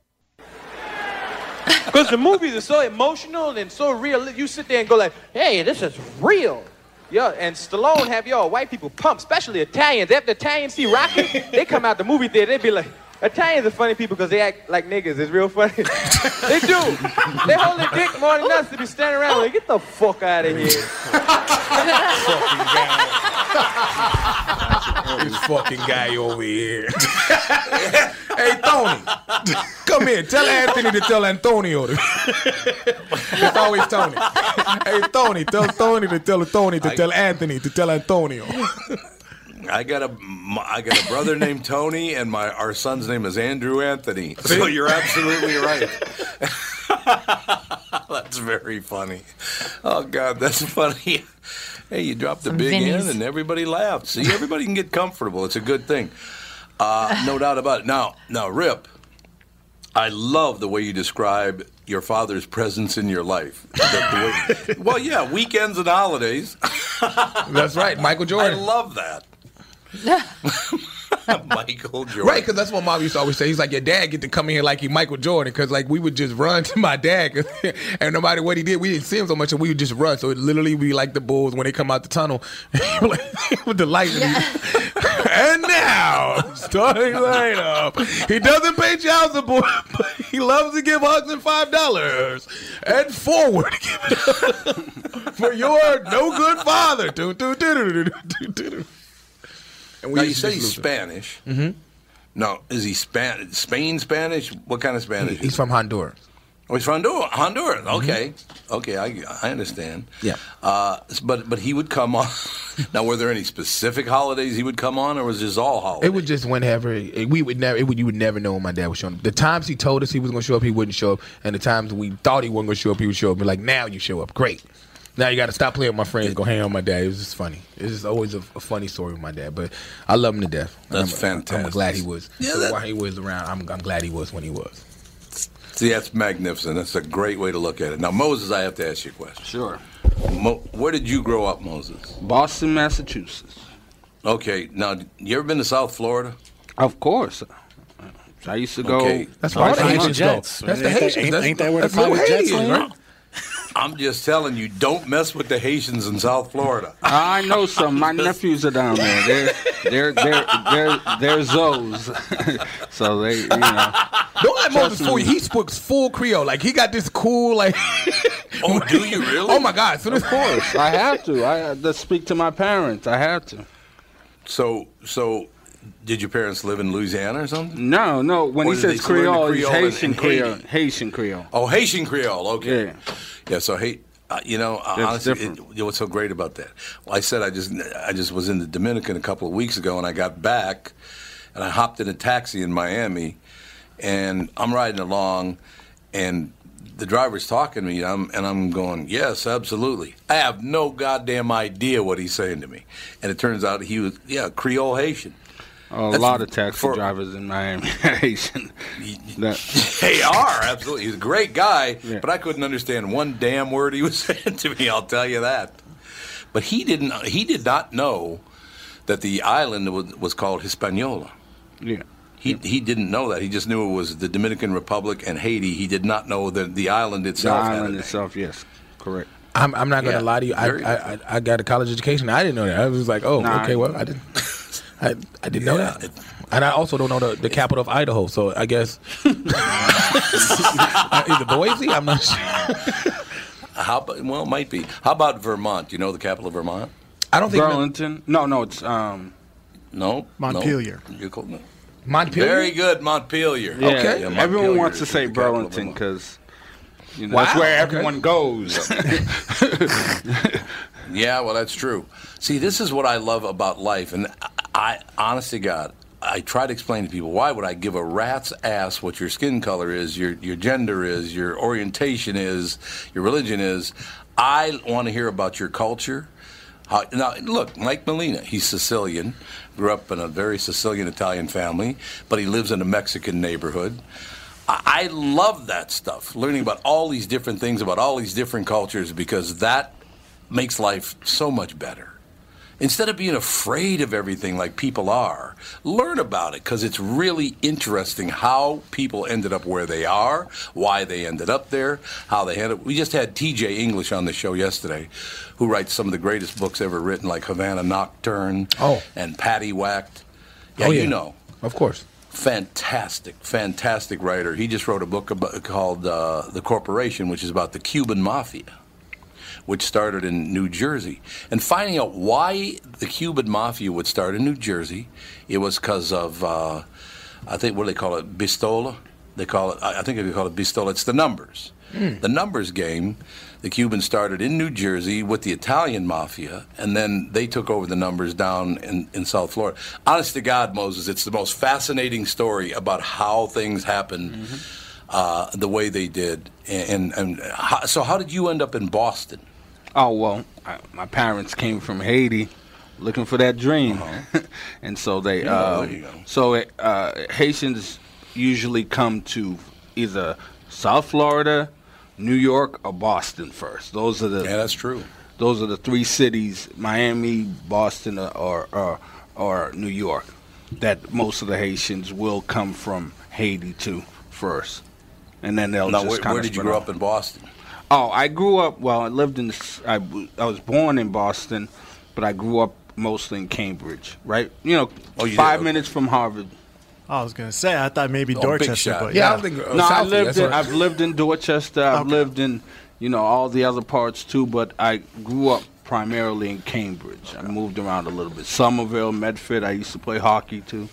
Because the movies are so emotional and so real. You sit there and go like, hey, this is real. Yeah, and Stallone have y'all white people pump, especially Italians. After Italians see Rocky, they come out the movie theater, they be like, Italians are funny people because they act like niggas. It's real funny. <laughs> they do. They hold their dick more than us to be standing around like, get the fuck out of here. <laughs> <laughs> this fucking guy over here. <laughs> hey, Tony, come here. Tell Anthony to tell Antonio. to- <laughs> it's always Tony. Hey, Tony, tell Tony to tell Tony to I- tell Anthony to tell Antonio. I got a I got a brother named Tony, and my our son's name is Andrew Anthony. So you're absolutely right. that's very funny. Oh God, that's funny. Hey, you dropped the big Vinnies. in, and everybody laughed. See, everybody can get comfortable. It's a good thing. Uh, no doubt about it. Now, now, Rip, I love the way you describe your father's presence in your life. Way- <laughs> well, yeah, weekends and holidays. That's right, Michael Jordan. I love that. <laughs> <laughs> Michael Jordan. Right, because that's what mom used to always say. He's like, your dad get to come in here like he Michael Jordan, because like we would just run <laughs> to my dad, 'cause- <laughs> and no matter what he did, we didn't see him so much, and we would just run. So it literally be like the Bulls when they come out the tunnel with the lights. and now, starting lineup, he doesn't pay child support, but he loves to give hugs and five dollars and forward for your no good father. Do, do, do, And now you say he's. Spanish. Mhm. No, is he Span- Spain Spanish? What kind of Spanish? He's from Honduras. Oh, he's from Honduras. Honduras. Okay, okay, I, I understand. Yeah. Uh, but but he would come on. <laughs> now, were there any specific holidays he would come on, or was this all holidays? It would just whenever it- we would never. It would you would never know when my dad was showing up. The times he told us he was going to show up, he wouldn't show up, and the times we thought he wasn't going to show up, he would show up. Be like, now you show up, great. Now you got to stop playing with my friends. Go hang out with my dad. It was just funny. It's just always a, a funny story with my dad, but I love him to death. That's I'm, I'm fantastic. glad he was. Yeah, So that- while he was around, I'm, I'm glad he was when he was. See, that's magnificent. That's a great way to look at it. Now, Moses, I have to ask you a question. Sure. Mo- where did you grow up, Moses? Boston, Massachusetts. Okay. Now, you ever been to South Florida? Of course. I used to go. Okay. That's all why the the time. Haitians go. That's the Haitians. That's, that's little Haitians, right? I'm just telling you, don't mess with the Haitians in South Florida. I know some. My nephews are down there. They're they're they're they're they're Zoes. <laughs> so they you know. Don't let Trust Moses fool you. He speaks full Creole. Like he got this cool like. oh, do you <laughs> really? Oh my God! So Of course, I have to. I have to speak to my parents. I have to. So, so, did your parents live in Louisiana or something? No, no. When Or he says Creole, it's Creole Haitian Creole. Haitian Creole. Oh, Haitian Creole. Okay. Yeah. Yeah. So, hey, Uh, you know, That's honestly, it, what's so great about that? Well, I said I just I just was in the Dominican a couple of weeks ago, and I got back, and I hopped in a taxi in Miami, and I'm riding along, and the driver's talking to me, and I'm, and I'm going, yes, absolutely. I have no goddamn idea what he's saying to me, and it turns out he was yeah Creole Haitian. A That's lot of taxi for- drivers in Miami <laughs> are Haitian. <laughs> They are absolutely. He's a great guy, but I couldn't understand one damn word he was <laughs> saying to me. I'll tell you that. But he didn't. He did not know that the island was, was called Hispaniola. Yeah. He he didn't know that. He just knew it was the Dominican Republic and Haiti. He did not know that the island itself had a island itself, yes, correct. I'm, I'm not gonna Yeah, lie to you. I, I, I I got a college education. I didn't know that. I was like, oh, Nah. okay, well, I didn't. I, I didn't know that. And I also don't know the, the capital of Idaho, so I guess <laughs> <laughs> is it Boise? I'm not sure. <laughs> How about, well, it might be. How about Vermont? Do you know the capital of Vermont? I don't think Burlington. No, no, it's um. No. Montpelier. No. You call- no. Montpelier. Very good, Montpelier. Yeah, Okay. Yeah, everyone wants to say the capital of Burlington because you know, that's where okay. everyone goes. Yeah, well, that's true. See, this is what I love about life, and I, honest to God, I try to explain to people why would I give a rat's ass what your skin color is, your your gender is, your orientation is, your religion is. I want to hear about your culture. How, now, look, Mike Molina, he's Sicilian, grew up in a very Sicilian Italian family, but he lives in a Mexican neighborhood. I I love that stuff, learning about all these different things, about all these different cultures, because that makes life so much better. Instead of being afraid of everything like people are, learn about it because it's really interesting how people ended up where they are, why they ended up there, how they had it. We just had TJ English on the show yesterday, who writes some of the greatest books ever written, like Havana Nocturne Oh. and Paddy Whacked. Yeah, Oh, yeah. you know. Of course. Fantastic, fantastic writer. He just wrote a book about, called uh, The Corporation, which is about the Cuban Mafia, which started in New Jersey. And finding out why the Cuban Mafia would start in New Jersey, it was because of, uh, I think, what do they call it? Bistola? They call it, I think if you call it Bistola. It's the numbers. The numbers game, the Cubans started in New Jersey with the Italian mafia, and then they took over the numbers down in, in South Florida. Honest to God, Moses, it's the most fascinating story about how things happened uh, the way they did. And, and how, so, how did you end up in Boston? Oh well, I, my parents came from Haiti, looking for that dream, <laughs> and so they. Yeah, uh, go. So uh, Haitians usually come to either South Florida, New York, or Boston first. Those are the. Yeah, that's true. Those are the three cities: Miami, Boston, or or, or, or New York. That most of the Haitians will come from Haiti to first, and then they'll Now, just where, where did you grow up in Boston? Oh, I grew up. Well, I lived in. I I was born in Boston, but I grew up mostly in Cambridge. Right, you know, Oh, you five did? minutes from Harvard. I was gonna say I thought maybe Oh, Dorchester, but Yeah, yeah, I was thinking. uh, no, I Southie, lived. that's In, what- I've lived in Dorchester. I've Okay. lived in, you know, all the other parts too. But I grew up primarily in Cambridge. I moved around a little bit. Somerville, Medford. I used to play hockey too.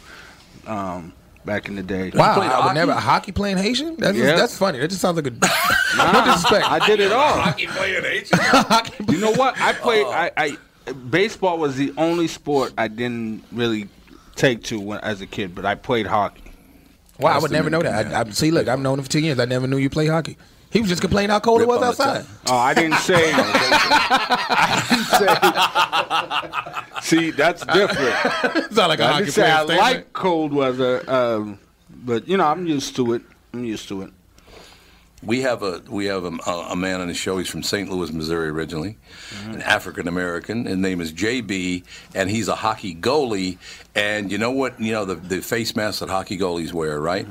Um, back in the day. Wow, played I would hockey? never hockey playing Haitian. That's Yeah. that's funny. That just sounds like a Nah, <laughs> no disrespect. I did it all. Hockey playing Haitian. <laughs> You know what? I played. Oh. I, I baseball was the only sport I didn't really take to when, as a kid, but I played hockey. Wow, I would never know that. I, I, see, look, I've known him for ten years. I never knew you play hockey. He was just complaining how cold Rip it was outside. Oh, I didn't say. I didn't say. See, that's different. Sound like a I hockey didn't say I statement. like cold weather, um, but you know I'm used to it. I'm used to it. We have a we have a, a man on the show. He's from St. Louis, Missouri, originally, an African American. His name is JB, and he's a hockey goalie. And you know what? You know the the face mask that hockey goalies wear, right?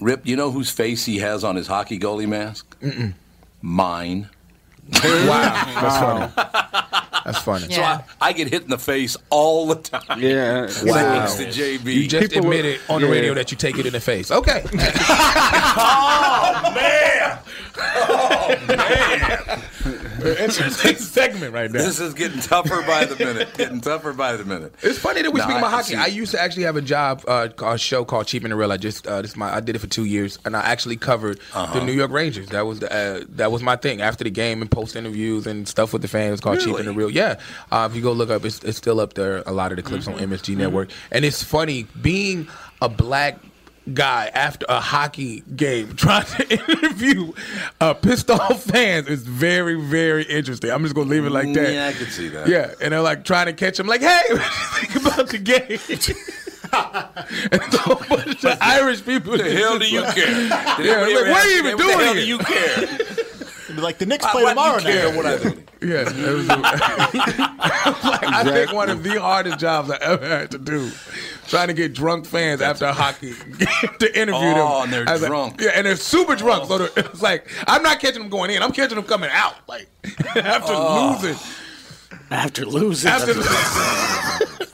Rip, you know whose face he has on his hockey goalie mask? Mm-mm. Mine. <laughs> Wow, that's funny. That's funny. So I, I get hit in the face all the time. Yeah. Thanks to JB. You just People were- admitted on the yeah. radio that you take it in the face. Okay. <laughs> oh man! <laughs> Oh man! Interesting segment right now. This is getting tougher by the minute. Getting tougher by the minute. It's funny that we No, speak about hockey. I used to actually have a job, uh, a show called Cheap and the Real. I just uh, this is my I did it for two years, and I actually covered Uh-huh. the New York Rangers. That was the, uh, that was my thing. After the game and post interviews and stuff with the fans, called Cheap and the Real. Yeah, uh, if you go look up, it's, it's still up there. A lot of the clips on MSG Network, and it's funny being a black guy after a hockey game <laughs> trying to interview uh, pissed off fans is very very interesting. I'm just gonna leave it like that. Yeah, I can see that. Yeah, and they're like trying to catch him, like, "Hey, <laughs> what do you think about the game?" and so a bunch of Irish people. The hell do you care? Did <laughs> Yeah, like, what are you you, even what the doing hell here? do you care? Like the Knicks play why do tomorrow you care night. what I do? Yeah, it was like, I think one of the hardest jobs I ever had to do, trying to get drunk fans after a hockey <laughs> <laughs> to interview them. Oh, and they're I was like- drunk. yeah, and they're super drunk. So oh. it's like I'm not catching them going in. I'm catching them coming out. Like <laughs> after Oh. losing. After losing. After losing.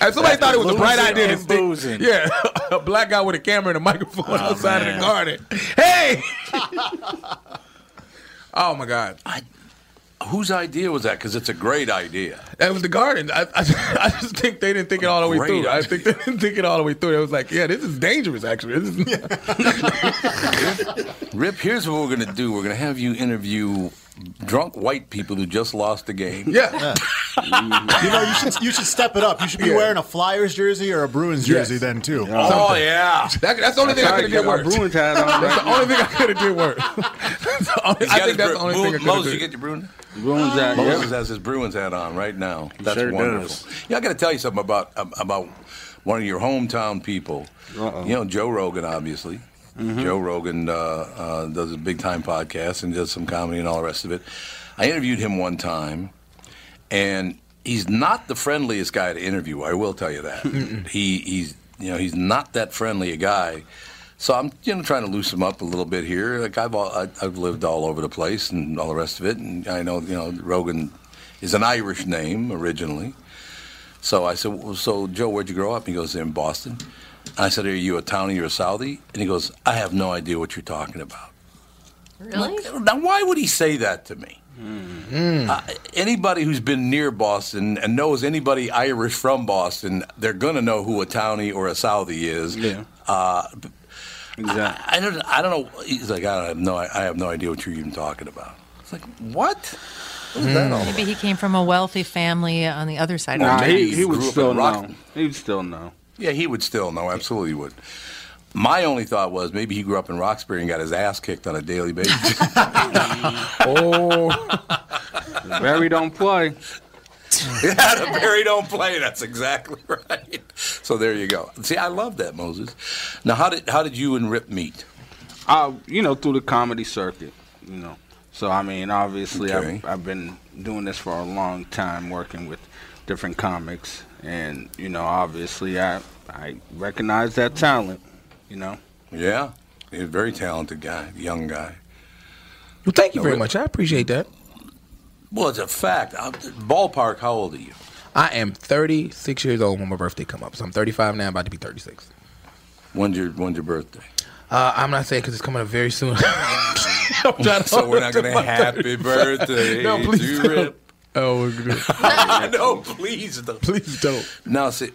And somebody After thought it was a bright idea to and stick. boozing. Yeah, a black guy with a camera and a microphone Oh, outside of the garden. Hey! oh my God! Whose idea was that? Because it's a great idea. That was the garden. I, I, <laughs> I just think they didn't think it all the way Great through. I think they didn't think it all the way through. It was like, yeah, this is dangerous. Actually, is, <laughs> Rip, here's what we're going to do. We're going to have you interview drunk white people who just lost the game. yeah. <laughs> You know, you should you should step it up. You should be Yeah. wearing a Flyers jersey or a Bruins Yes. jersey then too. Oh, yeah. That, that's the only thing I could have did worse. Bruins hat on. <laughs> <laughs> That's the only thing I could have did worse. That's the only- He's I think that's Bru- the only Mo- thing I could Moses, you get your Bruins? Bruins hat. Moses Yep. has his Bruins hat on right now. That's sure wonderful. does. Yeah, I got to tell you something about um, about one of your hometown people. Uh-oh. You know Joe Rogan, obviously. Mm-hmm. Joe Rogan uh, uh, does a big time podcast and does some comedy and all the rest of it. I interviewed him one time, and he's not the friendliest guy to interview. I will tell you that. <laughs> he he's you know he's not that friendly a guy. So I'm you know trying to loosen him up a little bit here. Like I've all, I- I've lived all over the place and all the rest of it, and I know you know Rogan is an Irish name originally. So I said, well, so Joe, where'd you grow up? He goes, in Boston. I said, are you a townie or a Southie? And he goes, I have no idea what you're talking about. Really? Now, why would he say that to me? Uh, anybody who's been near Boston and knows anybody Irish from Boston, they're going to know who a townie or a Southie is. Yeah. Uh, Exactly. I, I don't. I don't know. He's like, I have no. I have no idea what you're even talking about. It's like, what? What is that all about? Maybe he came from a wealthy family on the other side Nah, of the he, He he would still in know. He would still know. Yeah, he would still No, Absolutely would. My only thought was maybe he grew up in Roxbury and got his ass kicked on a daily basis. <laughs> Oh, Barry don't play. <laughs> yeah, the Barry don't play. That's exactly <laughs> right. So there you go. See, I love that Moses. Now, how did how did you and Rip meet? Uh, you know, through the comedy circuit, you know. So I mean, obviously, Okay. I've, I've been doing this for a long time, working with different comics, and you know, obviously, I I recognize that talent. You know, Yeah, he's a very talented guy, young guy. well, thank you No, very much. I appreciate that. Well, it's a fact. Uh, Ballpark. How old are you? I am 36 years old when my birthday come up, so I'm 35 now, about to be 36. When's your When's your birthday? Uh, I'm not saying because it's coming up very soon. <laughs> I'm trying to <laughs> So we're not hold going to to my happy birthday <laughs> no, please to don't. Rip. Oh, <laughs> no, please don't. please don't. Now, see,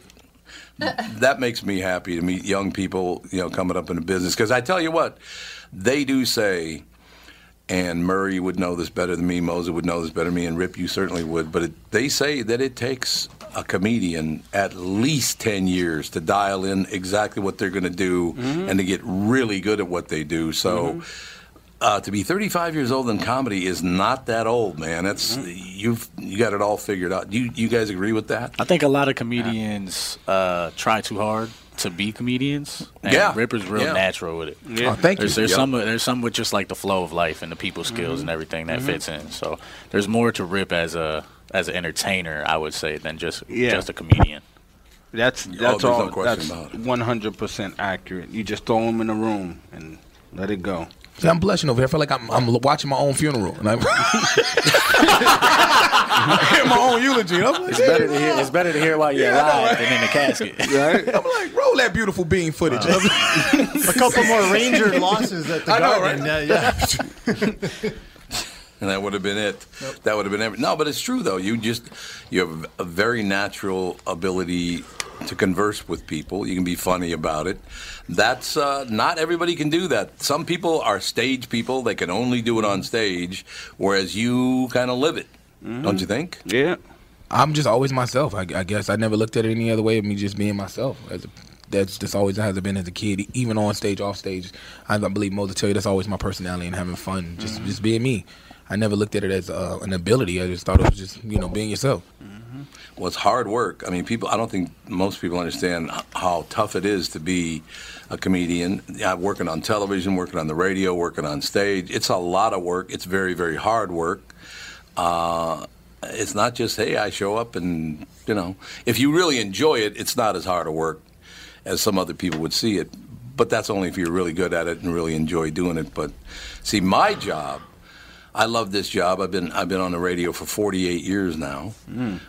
that makes me happy to meet young people, you know, coming up in the business. Because I tell you what, they do say, and Murray would know this better than me, Moser would know this better than me, and Rip, you certainly would. But it, they say that it takes a comedian at least 10 years to dial in exactly what they're going to do mm-hmm. and to get really good at what they do. So. Mm-hmm. Uh, to be 35 years old in comedy is not that old, man. That's you've you got it all figured out. Do you you guys agree with that? I think a lot of comedians uh, try too hard to be comedians. And Yeah. Ripper's real Yeah. natural with it. Oh, thank you. There's, there's Yep. some there's some with just like the flow of life and the people skills and everything that fits in. So there's more to Rip as a as an entertainer, I would say, than just Yeah. just a comedian. that's Oh, that's there's no all. question that's 100 percent accurate. You just throw them in a room and let it go. See, I'm blushing over here. I feel like I'm, I'm watching my own funeral. And I'm <laughs> my own eulogy. I'm like, It's better to hear. It's better to hear while you're Yeah, I know, alive right? than in the casket. <laughs> Right? I'm like, roll that beautiful bean footage. A couple more Ranger losses at the <laughs> I know, Garden. right? Yeah, yeah. And that would have been it. That would have been every- no, but it's true though. You just you have a very natural ability to converse with people. You can be funny about it. That's uh, not everybody can do that. Some people are stage people; they can only do it on stage, whereas you kind of live it. Don't you think? Yeah. I'm just always myself. I, I guess I never looked at it any other way of me just being myself. As a, that's just always has been as a kid, even on stage, off stage. I believe most will tell you that's always my personality and having fun, just just being me. I never looked at it as uh, an ability. I just thought it was just you know being yourself. Well, it's hard work. I mean, people. I don't think most people understand how tough it is to be a comedian. Yeah, working on television, working on the radio, working on stage. It's a lot of work. It's very, very hard work. Uh, it's not just hey, I show up and you know. If you really enjoy it, it's not as hard a work as some other people would see it. But that's only if you're really good at it and really enjoy doing it. But see, my job. I love this job. I've been I've been on the radio for 48 years now,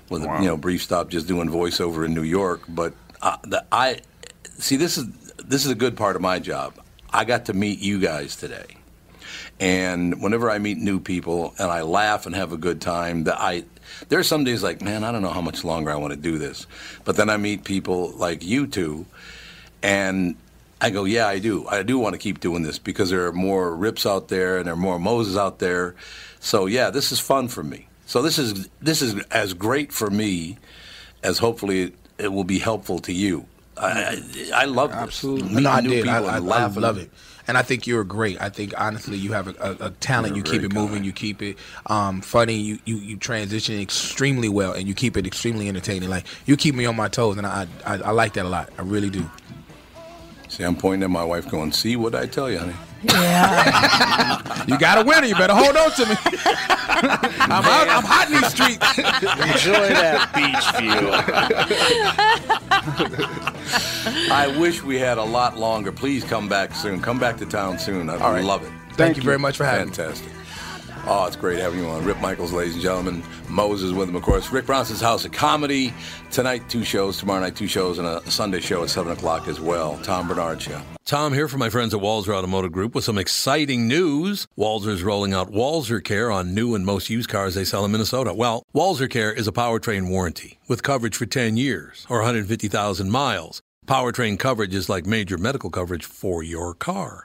with a you know brief stop just doing voiceover in New York. But uh, the, I see this is this is a good part of my job. I got to meet you guys today, and whenever I meet new people and I laugh and have a good time, that I there are some days like man I don't know how much longer I want to do this, but then I meet people like you two, and I go, yeah, I do. I do want to keep doing this because there are more rips out there and there are more Moses out there. So yeah, this is fun for me. So this is this is as great for me as hopefully it, it will be helpful to you. I I, I love this. Absolutely, no, I did. I, I, I love it. And I think you're great. I think honestly, you have a, a, a talent. You're you keep it moving. You keep it um, funny. You, you you transition extremely well, and you keep it extremely entertaining. Like you keep me on my toes, and I I, I like that a lot. I really do. See, I'm pointing at my wife, going, "See what I tell you, honey." Yeah. <laughs> you got a winner. You better hold on to me. <laughs> I'm out. I'm hot in these streets. Enjoy that beach view. <laughs> I wish we had a lot longer. Please come back soon. Come back to town soon. I'd All right. love it. Thank you very much for having me. Fantastic. Oh, it's great having you on. Rip Michaels, ladies and gentlemen. Moses with him, of course. Rick Bronson's House of Comedy. Tonight, two shows. Tomorrow night, two shows. And a Sunday show at 7 o'clock as well. Tom Barnard Show. Tom here from my friends at Walser Automotive Group with some exciting news. Walser's rolling out Walser Care on new and most used cars they sell in Minnesota. Well, Walser Care is a powertrain warranty with coverage for 10 years or 150,000 miles. Powertrain coverage is like major medical coverage for your car.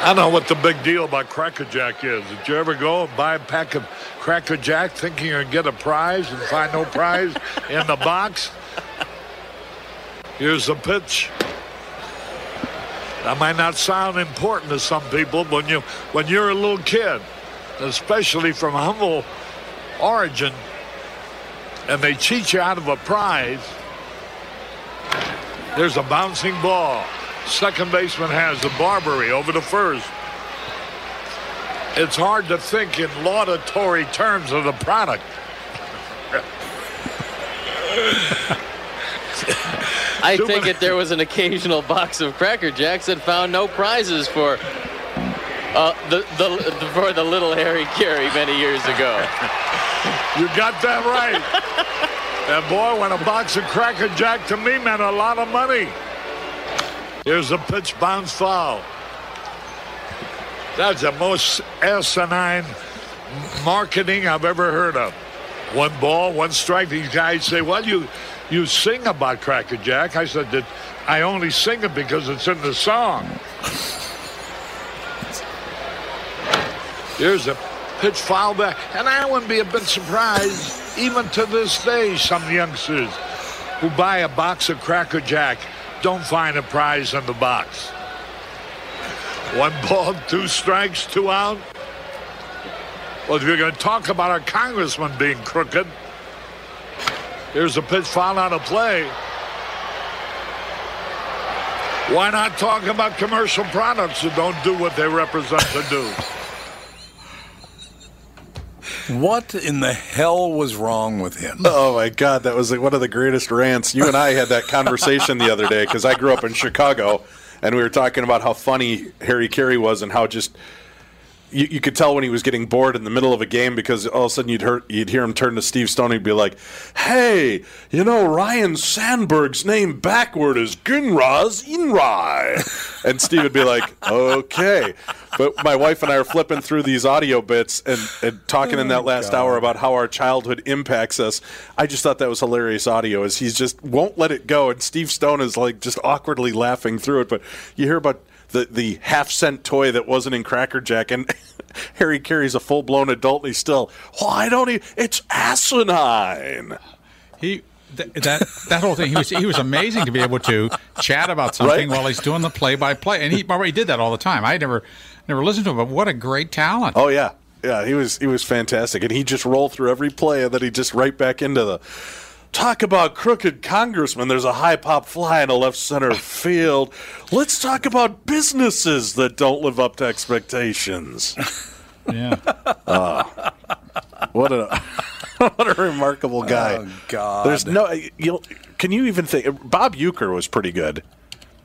I don't know what the big deal about Cracker Jack is. Did you ever go and buy a pack of Cracker Jack thinking you're going to get a prize and find no prize <laughs> in the box? Here's the pitch. That might not sound important to some people when you when you're a little kid, especially from humble origin, and they cheat you out of a prize. There's a bouncing ball. Second baseman has the Barbary over the first. It's hard to think in laudatory terms of the product. <laughs> I Too take many- it there was an occasional box of Cracker Jacks that found no prizes for Uh, the, the, the, for the little Harry Caray many years ago. <laughs> You got that right. <laughs> and boy, when a box of Cracker Jack to me meant a lot of money. Here's a pitch bounce foul. That's the most asinine marketing I've ever heard of. One ball, one strike. These guys say, "Well, you you sing about Cracker Jack." I said that I only sing it because it's in the song. Here's a pitch foul back, and I wouldn't be a bit surprised, even to this day, some youngsters who buy a box of Cracker Jack don't find a prize in the box. One ball, two strikes, two out. Well, if you're going to talk about our congressman being crooked, here's a pitch foul on a play. Why not talk about commercial products that don't do what they represent to do? What in the hell was wrong with him? Oh my God, that was like one of the greatest rants. You and I had that conversation the other day because I grew up in Chicago, and we were talking about how funny Harry Caray was and how just you, you could tell when he was getting bored in the middle of a game because all of a sudden you'd hear you'd hear him turn to Steve Stone and be like, "Hey, you know Ryne Sandberg's name backward is Gunraz Inrai," <laughs> and Steve would be like, "Okay." But my wife and I are flipping through these audio bits and, and talking in that oh, last hour about how our childhood impacts us. I just thought that was hilarious audio. As he's just won't let it go, and Steve Stone is like just awkwardly laughing through it. But you hear about the the half cent toy that wasn't in Cracker Jack, and <laughs> Harry Caray's a full blown adult, and he's still, why don't he? It's asinine. He th- that that whole thing. He was he was amazing to be able to chat about something Right? while he's doing the play by play, and he already did that all the time. I never never listened to him, but what a great talent! Oh yeah, yeah, he was he was fantastic, and he just rolled through every play, and then he just right back into the. Talk about crooked congressmen. There's a high pop fly in a left center field. Let's talk about businesses that don't live up to expectations. <laughs> Yeah. Ah, what a <laughs> what a remarkable guy. Oh, God. There's no you can you even think Bob Uecker was pretty good.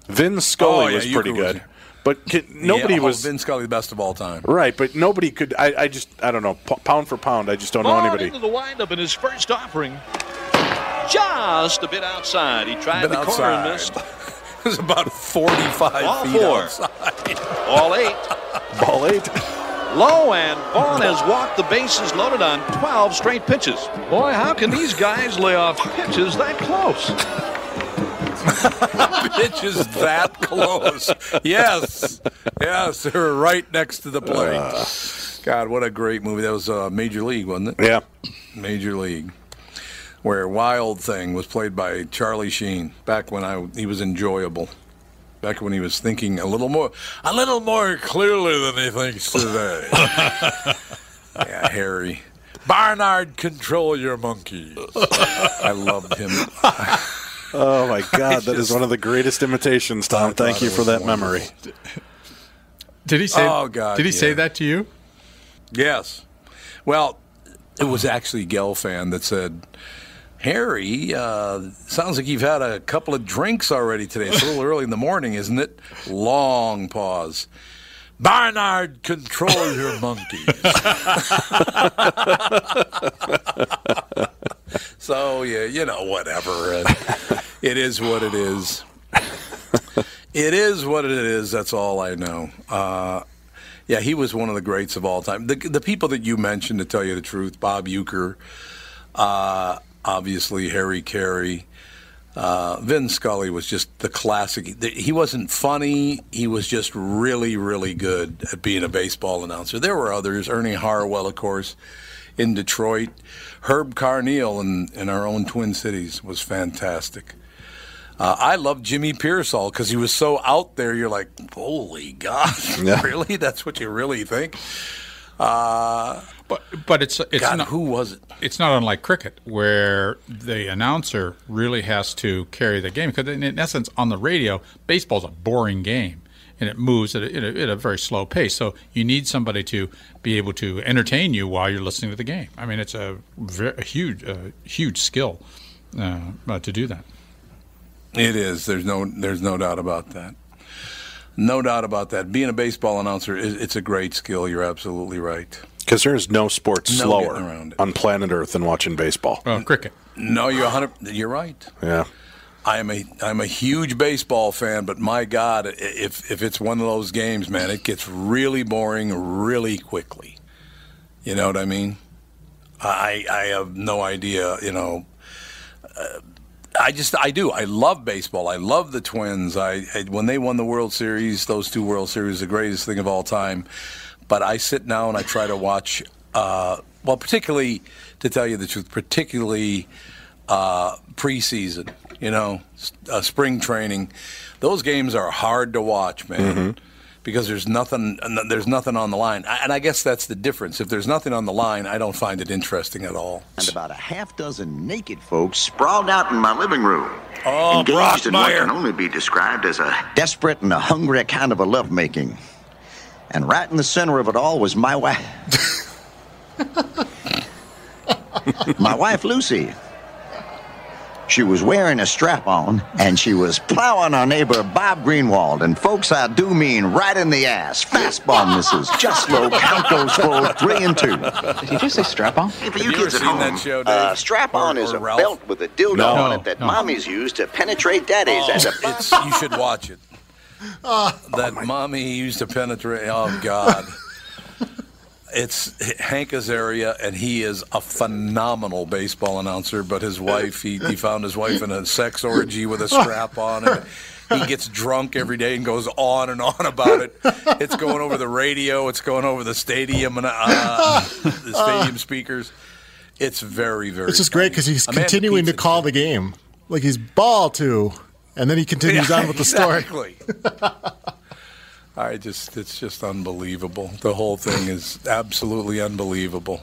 Vin Scully Oh, yeah, was Uecker pretty was- good. But can, nobody Yeah, oh, was Vin Scully, the best of all time. right. But nobody could. I, I just I don't know. P- pound for pound, I just don't know anybody. into the windup in his first offering. Just a bit outside. He tried Bit the corner and missed. <laughs> It was about 45 Ball feet four. outside. Ball eight. <laughs> Ball eight. Low and Vaughn has walked the bases loaded on 12 straight pitches. Boy, how can these guys lay off pitches that close? <laughs> Pitches that close. Yes. Yes, they were right next to the plate. God, what a great movie. That was uh, Major League, wasn't it? Yeah. Major League. Where Wild Thing was played by Charlie Sheen back when I he was enjoyable. Back when he was thinking a little more a little more clearly than he thinks today. <laughs> yeah, Harry. Barnard, control your monkeys. I loved him. <laughs> Oh my God, that is just- one of the greatest imitations, Tom. Thank you for was that memory. Did he say? Oh, God, Did he say that to you? Yes. Well, it was actually Gelfand that said, Harry, uh, sounds like you've had a couple of drinks already today. It's a little early in the morning, isn't it? Long pause. Barnard, control your monkeys. <laughs> so, yeah, you know, whatever. It is what it is. It is what it is. That's all I know. Uh, yeah, he was one of the greats of all time. The, the people that you mentioned, to tell you the truth, Bob Uecker, uh, obviously Harry Caray, uh, Vin Scully was just the classic. He wasn't funny. He was just really, really good at being a baseball announcer. There were others. Ernie Harwell, of course, in Detroit. Herb Carneal in, in our own Twin Cities was fantastic. Uh, I love Jimmy Piersall because he was so out there. You're like, holy God, <laughs> Yeah. really? That's what you really think? Uh, But but it's it's God, not who was it? It's not unlike cricket, where the announcer really has to carry the game because in, essence, on the radio, baseball's a boring game and it moves at a, at, a, at a very slow pace. So you need somebody to be able to entertain you while you're listening to the game. I mean, it's a, very, a huge huge skill uh, uh, to do that. It is. There's no. There's no doubt about that. No doubt about that. Being a baseball announcer, is, it's a great skill. You're absolutely right. Because there is no sport No slower around on planet Earth than watching baseball. Oh, cricket. No, you're 100. You're right. Yeah. I am a I'm a huge baseball fan, but my God, if if it's one of those games, man, it gets really boring really quickly. You know what I mean? I I have no idea. You know, uh, I just I do. I love baseball. I love the Twins. I, I when they won the World Series, those two World Series, the greatest thing of all time. But I sit now and I try to watch. Uh, well, particularly to tell you the truth, particularly uh, preseason. You know, uh, spring training. Those games are hard to watch, man. Because there's nothing, there's nothing on the line, and I guess that's the difference. If there's nothing on the line, I don't find it interesting at all. And about a half dozen naked folks sprawled out in my living room. Oh, engaged in what can only be described as a desperate and a hungry kind of a lovemaking. And right in the center of it all was my wife. my wife, Lucy. She was wearing a strap on, and she was plowing our neighbor Bob Greenwald. And folks, I do mean right in the ass. Fastball misses. Just low. Count those full. Three and two. Did you just say strap on? Hey, for you, Have you kids ever at seen home, that show, uh, Dave? strap on Or- is a Ralph? belt with a dildo No. on it that No. mommies use to penetrate daddies. Oh, as a it's, you should watch it. <laughs> that mommy used to penetrate. Oh God, <laughs> it's Hank Azaria, and he is a phenomenal baseball announcer. But his wife, he, he found his wife in a sex orgy with a strap on, and he gets drunk every day and goes on and on about it. It's going over the radio. It's going over the stadium and uh, the stadium speakers. It's very, very. It's just great because he's man continuing to call the game. Like he's ball two, and then he continues Yeah, on with the <laughs> story. exactly. <laughs> I just, it's just unbelievable. The whole thing is absolutely unbelievable.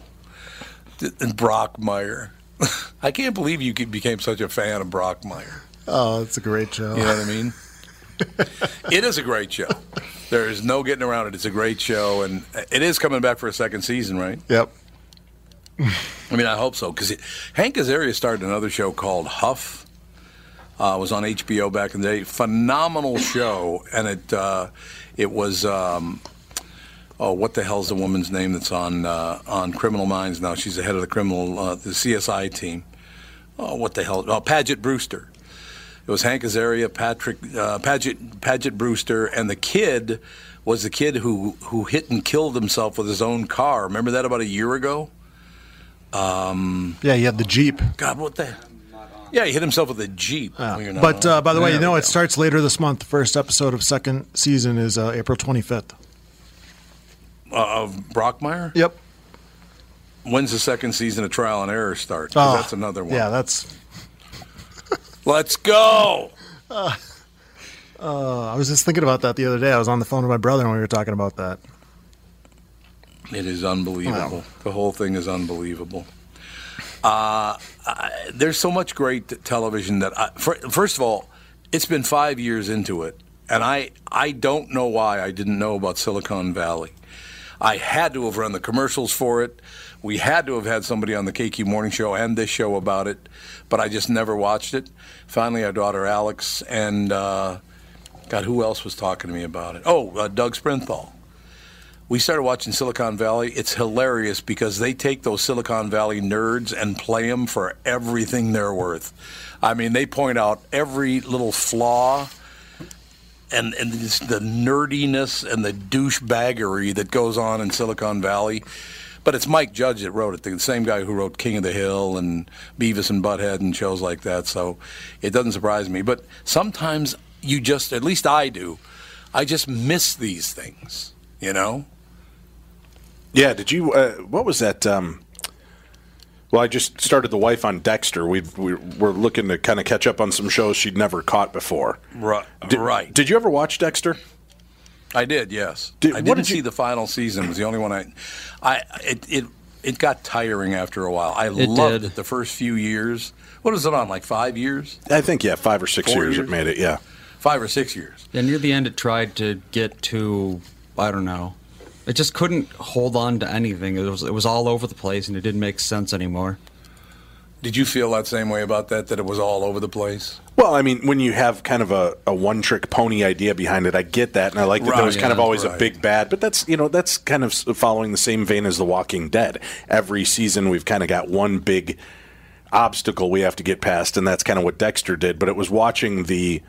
And Brockmire. <laughs> I can't believe you became such a fan of Brockmire. Oh, it's a great show. You know what I mean? it is a great show. There is no getting around it. It's a great show, and it is coming back for a second season, right? Yep. I mean, I hope so because Hank Azaria started another show called Huff. Uh, it was on HBO back in the day. Phenomenal show, and it uh, it was um, oh, what the hell's the woman's name that's on uh, on Criminal Minds now? She's the head of the criminal uh, the CSI team. Oh, what the hell? Oh, Paget Brewster. It was Hank Azaria, Patrick uh, Paget Paget Brewster, and the kid was the kid who who hit and killed himself with his own car. Remember that about a year ago? Um, Yeah, he had the Jeep. God, what the? Yeah, he hit himself with a jeep. Not But uh, by the way, you know it starts later this month. The first episode of second season is uh, April 25th. uh, of Brockmire. Yep. When's the second season of Trial and Error start? 'Cause Oh, that's another one. Yeah, that's. Let's go. Uh, uh, I was just thinking about that the other day. I was on the phone with my brother and we were talking about that. It is unbelievable. The whole thing is unbelievable. Uh, I, there's so much great television that, I, fir- first of all, it's been five years into it, and I I don't know why I didn't know about Silicon Valley. I had to have run the commercials for it. We had to have had somebody on the KQ Morning Show and this show about it, but I just never watched it. Finally, our daughter Alex and uh, God, who else was talking to me about it? Oh, uh, Doug Sprinthal we started watching Silicon Valley. It's hilarious because they take those Silicon Valley nerds and play them for everything they're worth. I mean, they point out every little flaw and and the nerdiness and the douchebaggery that goes on in Silicon Valley. But it's Mike Judge that wrote it, the same guy who wrote King of the Hill and Beavis and Butthead and shows like that. So it doesn't surprise me. But sometimes you just, at least I do, I just miss these things. You know. Yeah, did you? Uh, what was that? Um, well, I just started the wife on Dexter. We've, we we're looking to kind of catch up on some shows she'd never caught before. Right. Did, right. Did you ever watch Dexter? I did, yes. Did- I didn't did you- see the final season. It was the only one I, I it it, it got tiring after a while. I It loved did. it the first few years. What was it on? Like five years? I think yeah, five or six years, years? it made it. Yeah. Five or six years. Yeah, near the end, it tried to get to I don't know. It just couldn't hold on to anything. It was it was all over the place, and it didn't make sense anymore. Did you feel that same way about that? That it was all over the place? Well, I mean, when you have kind of a, a one trick pony idea behind it, I get that, and I like that there Right, was kind of yeah, always a big bad. But that's you know that's kind of following the same vein as The Walking Dead. Every season, we've kind of got one big obstacle we have to get past, and that's kind of what Dexter did. But it was watching the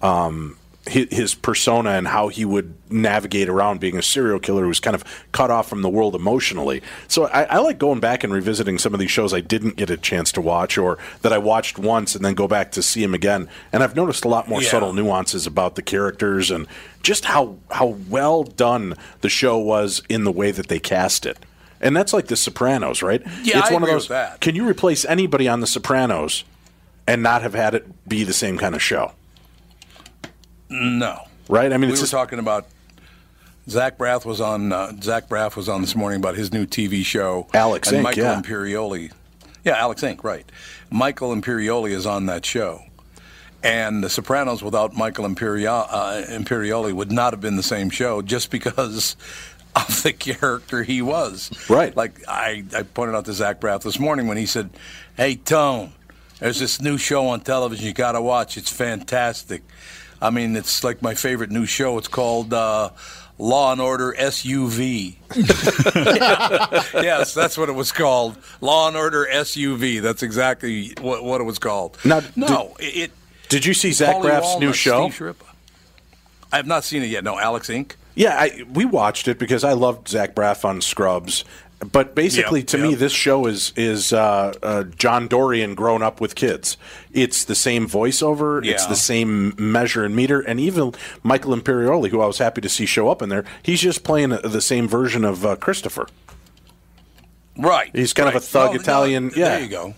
um, his, persona and how he would navigate around being a serial killer who's kind of cut off from the world emotionally. So I, I like going back and revisiting some of these shows I didn't get a chance to watch or that I watched once and then go back to see him again. And I've noticed a lot more Yeah. subtle nuances about the characters and just how how well done the show was in the way that they cast it. And that's like The Sopranos, right? Yeah, it's I one agree of those. that. Can you replace anybody on The Sopranos and not have had it be the same kind of show? No. Right? I mean, we were just- talking about Zach Braff was on. Uh, Zach Braff was on this morning about his new TV show, Alex and Inc., Michael yeah. Imperioli. Yeah, Alex Inc. Right. Michael Imperioli is on that show, and The Sopranos without Michael Imperio- uh, Imperioli would not have been the same show, just because <laughs> of the character he was. Right. Like I, I pointed out to Zach Braff this morning when he said, "Hey Tone, there's this new show on television you got to watch. It's fantastic. I mean, it's like my favorite new show. It's called uh, Law and Order SUV. <laughs> <laughs> yes, that's what it was called. Law and Order SUV. That's exactly what, what it was called. Now, no, it, it. Did you see Zach Paulie Braff's new show? I have not seen it yet. No, Alex Inc. Yeah, I, we watched it because I loved Zach Braff on Scrubs. But basically, Yep, to me, this show is is uh, uh, John Dorian grown up with kids. It's the same voiceover. It's the same measure and meter. And even Michael Imperioli, who I was happy to see show up in there, he's just playing the same version of uh, Christopher. Right. He's kind of a thug No, no, Italian. yeah. There you go.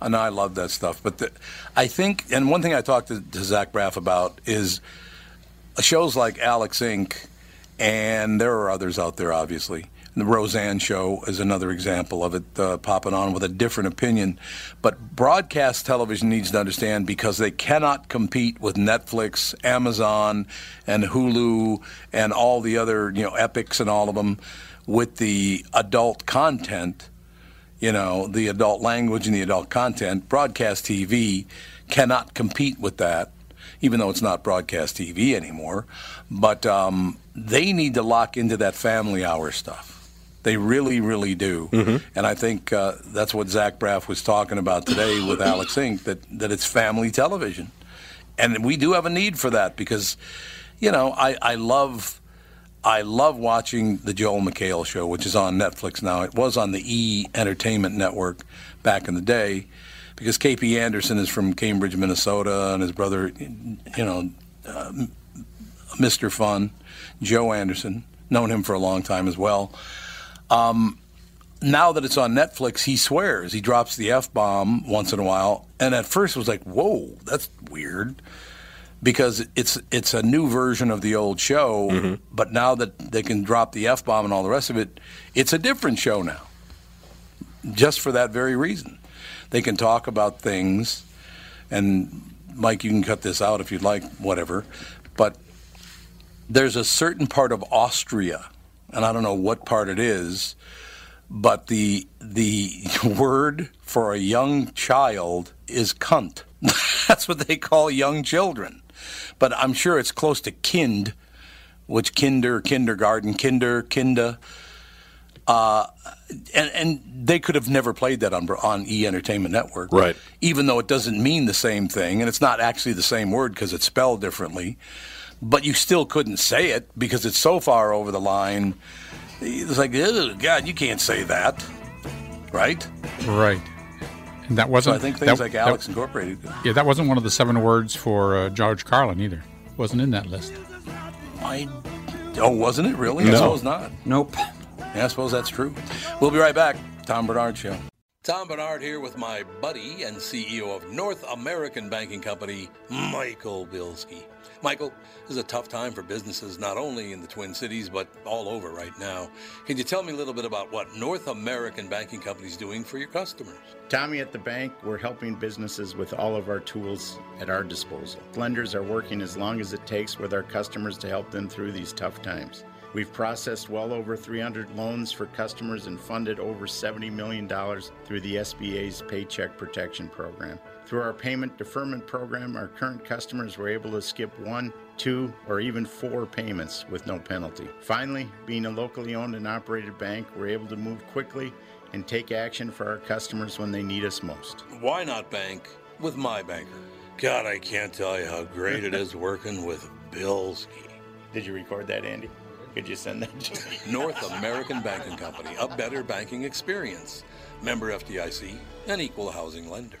And I love that stuff. But the, I think, and one thing I talked to, to Zach Braff about is shows like Alex Inc., and there are others out there, obviously. The Roseanne Show is another example of it uh, popping on with a different opinion. But broadcast television needs to understand because they cannot compete with Netflix, Amazon, and Hulu, and all the other, you know, epics and all of them with the adult content you know, the adult language and the adult content, broadcast TV cannot compete with that, even though it's not broadcast TV anymore. But um, they need to lock into that family hour stuff. They really, really do. And I think uh, that's what Zach Braff was talking about today with <coughs> Alex Inc., that, that it's family television. And we do have a need for that because, you know, I, I love I love watching the Joel McHale show, which is on Netflix now. It was on the E Entertainment Network back in the day, because KP Anderson is from Cambridge, Minnesota, and his brother, you know, uh, Mr. Fun, Joe Anderson, known him for a long time as well. Um, now that it's on Netflix, he swears. He drops the F bomb once in a while. And at first it was like, whoa, that's weird. Because it's it's a new version of the old show, but now that they can drop the F bomb and all the rest of it, it's a different show now. Just for that very reason. They can talk about things, and Mike, you can cut this out if you'd like, whatever. But there's a certain part of Austria, and I don't know what part it is, but the the <laughs> word for a young child is cunt. <laughs> That's what they call young children. But I'm sure it's close to kind, which kinder, kindergarten, kinder, kinda. Uh, and, and they could have never played that on on E Entertainment Network, Right. Even though it doesn't mean the same thing, and it's not actually the same word because it's spelled differently. But you still couldn't say it because it's so far over the line. It's like, "Ugh, God, you can't say that, right? Right. And that wasn't. I think things that- like that- Alex Incorporated. Yeah, that wasn't one of the seven words for uh, George Carlin either. Wasn't in that list. I, oh, wasn't it really? I No. suppose not. Nope. Yeah, I suppose that's true. We'll be right back. Tom Barnard Show. Tom Barnard here with my buddy and CEO of North American Banking Company, Michael Bilski. Michael, this is a tough time for businesses not only in the Twin Cities, but all over right now. Can you tell me a little bit about what North American Banking Company is doing for your customers? Tommy at the bank, we're helping businesses with all of our tools at our disposal. Lenders are working as long as it takes with our customers to help them through these tough times. We've processed well over 300 loans for customers and funded over $70 million through the SBA's Paycheck Protection Program. Through our payment deferment program, our current customers were able to skip one, two, or even four payments with no penalty. Finally, being a locally owned and operated bank, we're able to move quickly and take action for our customers when they need us most. Why not bank with my banker? God, I can't tell you how great it is working with Bilski. <laughs> Did you record that, Andy? Could you send that to me? <laughs> North American Banking Company, a better banking experience. Member FDIC, an equal housing lender.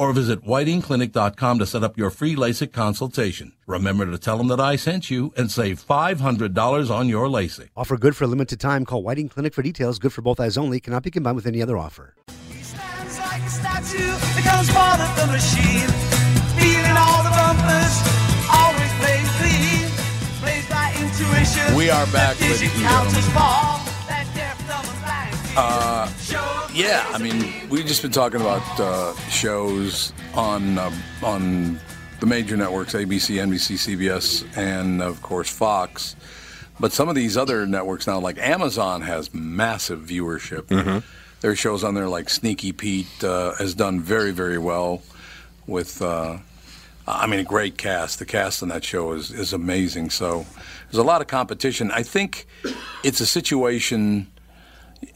or visit whitingclinic.com to set up your free LASIK consultation. Remember to tell them that I sent you and save $500 on your LASIK. Offer good for a limited time. Call Whiting Clinic for details. Good for both eyes only. Cannot be combined with any other offer. Stands like a statue, becomes part of the machine. Feeling all the bumpers, always plays clean. Plays by intuition. We are back, The ladies Uh, yeah, I mean, we've just been talking about uh, shows on uh, on the major networks: ABC, NBC, CBS, and of course Fox. But some of these other networks now, like Amazon, has massive viewership. Mhm. There are shows on there like Sneaky Pete uh, has done very, very well with. Uh, I mean, a great cast. The cast on that show is, is amazing. So there's a lot of competition. I think it's a situation.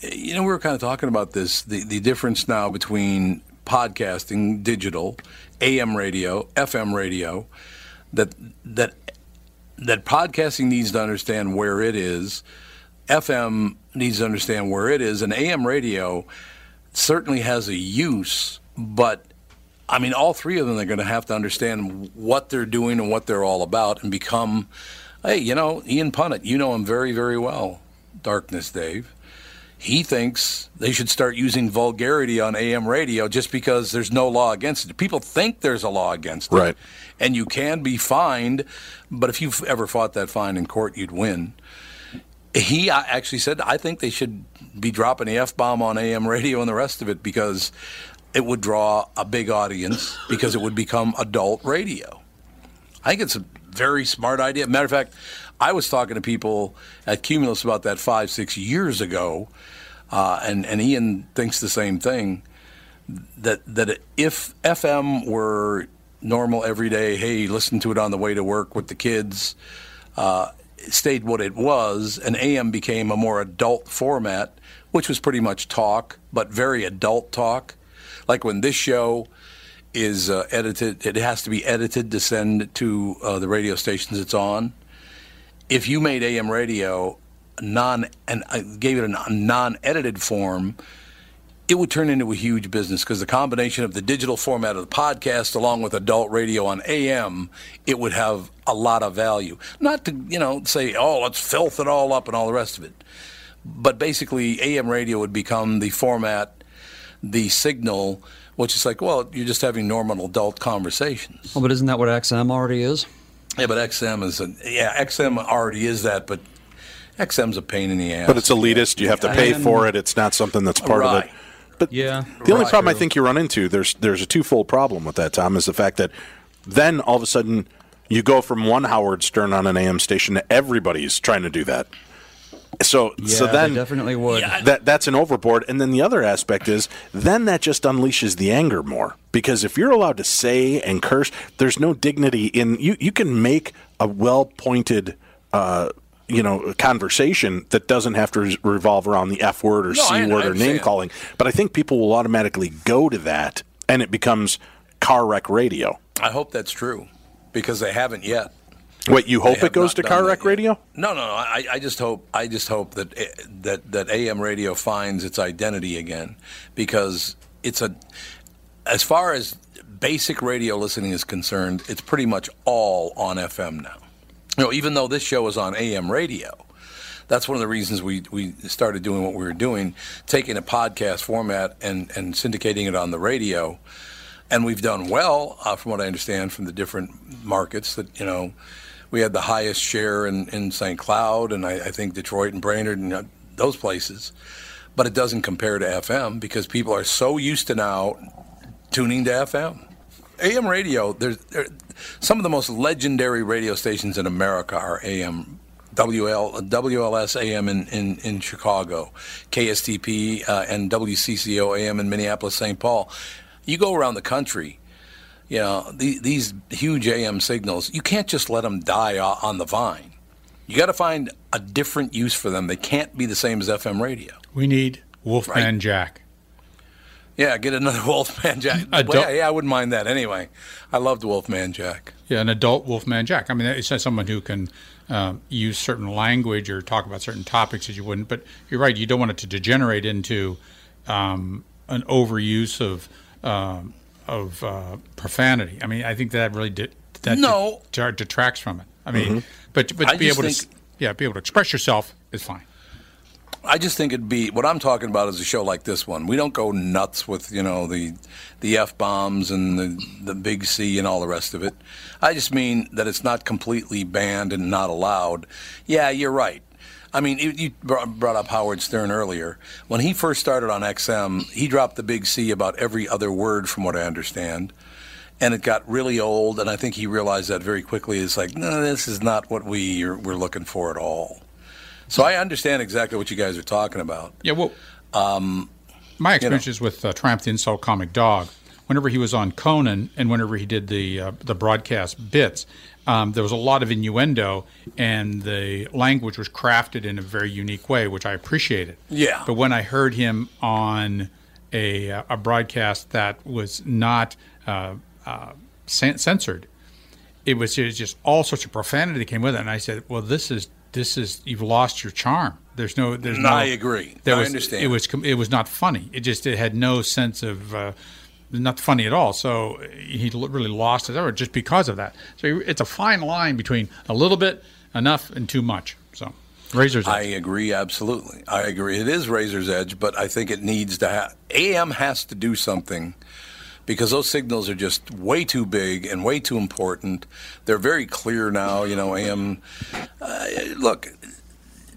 You know, we were kind of talking about this the, the difference now between podcasting, digital, AM radio, FM radio, that that that podcasting needs to understand where it is, FM needs to understand where it is, and AM radio certainly has a use, but I mean, all three of them are going to have to understand what they're doing and what they're all about and become, hey, you know, Ian Punnett, you know him very, very well, Darkness Dave. He thinks they should start using vulgarity on AM radio just because there's no law against it. People think there's a law against it. Right. And you can be fined, but if you've ever fought that fine in court, you'd win. He uh, actually said, I think they should be dropping the F bomb on AM radio and the rest of it because it would draw a big audience because it would become adult radio. I think it's a very smart idea. Matter of fact, I was talking to people at Cumulus about that five, six years ago, uh, and, and Ian thinks the same thing. That that if FM were normal every day, hey, listen to it on the way to work with the kids, uh, stayed what it was, and AM became a more adult format, which was pretty much talk, but very adult talk. Like when this show is uh, edited, it has to be edited to send to uh, the radio stations it's on. If you made AM radio non and uh, gave it a non-edited form, it would turn into a huge business because the combination of the digital format of the podcast along with adult radio on AM, it would have a lot of value. Not to, you know, say, oh, let's filth it all up and all the rest of it. But basically, AM radio would become the format, the signal, which is like, well, you're just having normal adult conversations. Well, but isn't that what XM already is? Yeah, but XM is, a, yeah, XM already is that, but XM's a pain in the ass. But it's elitist. You have to pay for it. It's not something that's part of it. But yeah, the only Right. problem I think you run into there's there's a twofold problem with that, Tom, is the fact that then all of a sudden you go from one Howard Stern on an AM station to everybody's trying to do that. So so then they definitely would. that that's an overboard. And then the other aspect is then that just unleashes the anger more because if you're allowed to say and curse, there's no dignity in you. You can make a well pointed. Uh, you know, a conversation that doesn't have to re- revolve around the F word or No, C I- I word or name calling. But I think people will automatically go to that and it becomes car wreck radio. I hope that's true because they haven't yet. Wait, you hope it goes to car wreck radio? No, no, no. I, I just hope I just hope that eh, that that AM radio finds its identity again, because it's a as far as basic radio listening is concerned, it's pretty much all on FM now. You know, even though this show is on AM radio, that's one of the reasons we, we started doing what we were doing, taking a podcast format and, and syndicating it on the radio. And we've done well, uh, from what I understand from the different markets. That you know, we had the highest share in, in St. Cloud, and I, I think Detroit and Brainerd and uh, those places. But it doesn't compare to FM because people are so used to now tuning to FM. AM radio, there's there, some of the most legendary radio stations in America are AM. WL, WLS AM in, in, in Chicago, KSTP uh, and WCCO AM in Minneapolis, St. Paul. You go around the country, you know, the, these huge AM signals, you can't just let them die on the vine. You got to find a different use for them. They can't be the same as FM radio. We need Wolfman Jack. Yeah, get another <laughs> Wolfman Jack. Adult- yeah, yeah, I wouldn't mind that anyway. I loved Wolfman Jack. Yeah, an adult Wolfman Jack. I mean, it's not someone who can um, use certain language or talk about certain topics that you wouldn't. But you're right. You don't want it to degenerate into um, an overuse of um, of uh, profanity. I mean, I think that really did that No. det- detracts from it. I mean, Mhm. but but I to be able to think- s- yeah be able to express yourself is fine. I just think it'd be what I'm talking about is a show like this one. We don't go nuts with you know the the f bombs and the the big C and all the rest of it. I just mean that it's not completely banned and not allowed. Yeah, you're right. I mean, you, brought up Howard Stern earlier. When he first started on XM, he dropped the big C about every other word, from what I understand. And it got really old, and I think he realized that very quickly. It's like, no, this is not what we are, we're looking for at all. So I understand exactly what you guys are talking about. Yeah, well, um, My you know. experiences with uh, Triumph the Insult Comic Dog, whenever he was on Conan and whenever he did the uh, the broadcast bits, um, there was a lot of innuendo, and the language was crafted in a very unique way, which I appreciated. Yeah. But when I heard him on a uh, a broadcast that was not uh, uh, censored, it was just, just all sorts of profanity that came with it, and I said, "Well, this is this is you've lost your charm. There's no there's no." I agree. There I was, understand. It was it was not funny. It just it had no sense of uh, not funny at all. So he really lost his effort just because of that. So it's a fine line between a little bit, enough, and too much. So razors. I agree absolutely. I agree. It is razor's edge, but I think it needs to have AM has to do something because those signals are just way too big and way too important. They're very clear now. You know, I AM. Uh, look,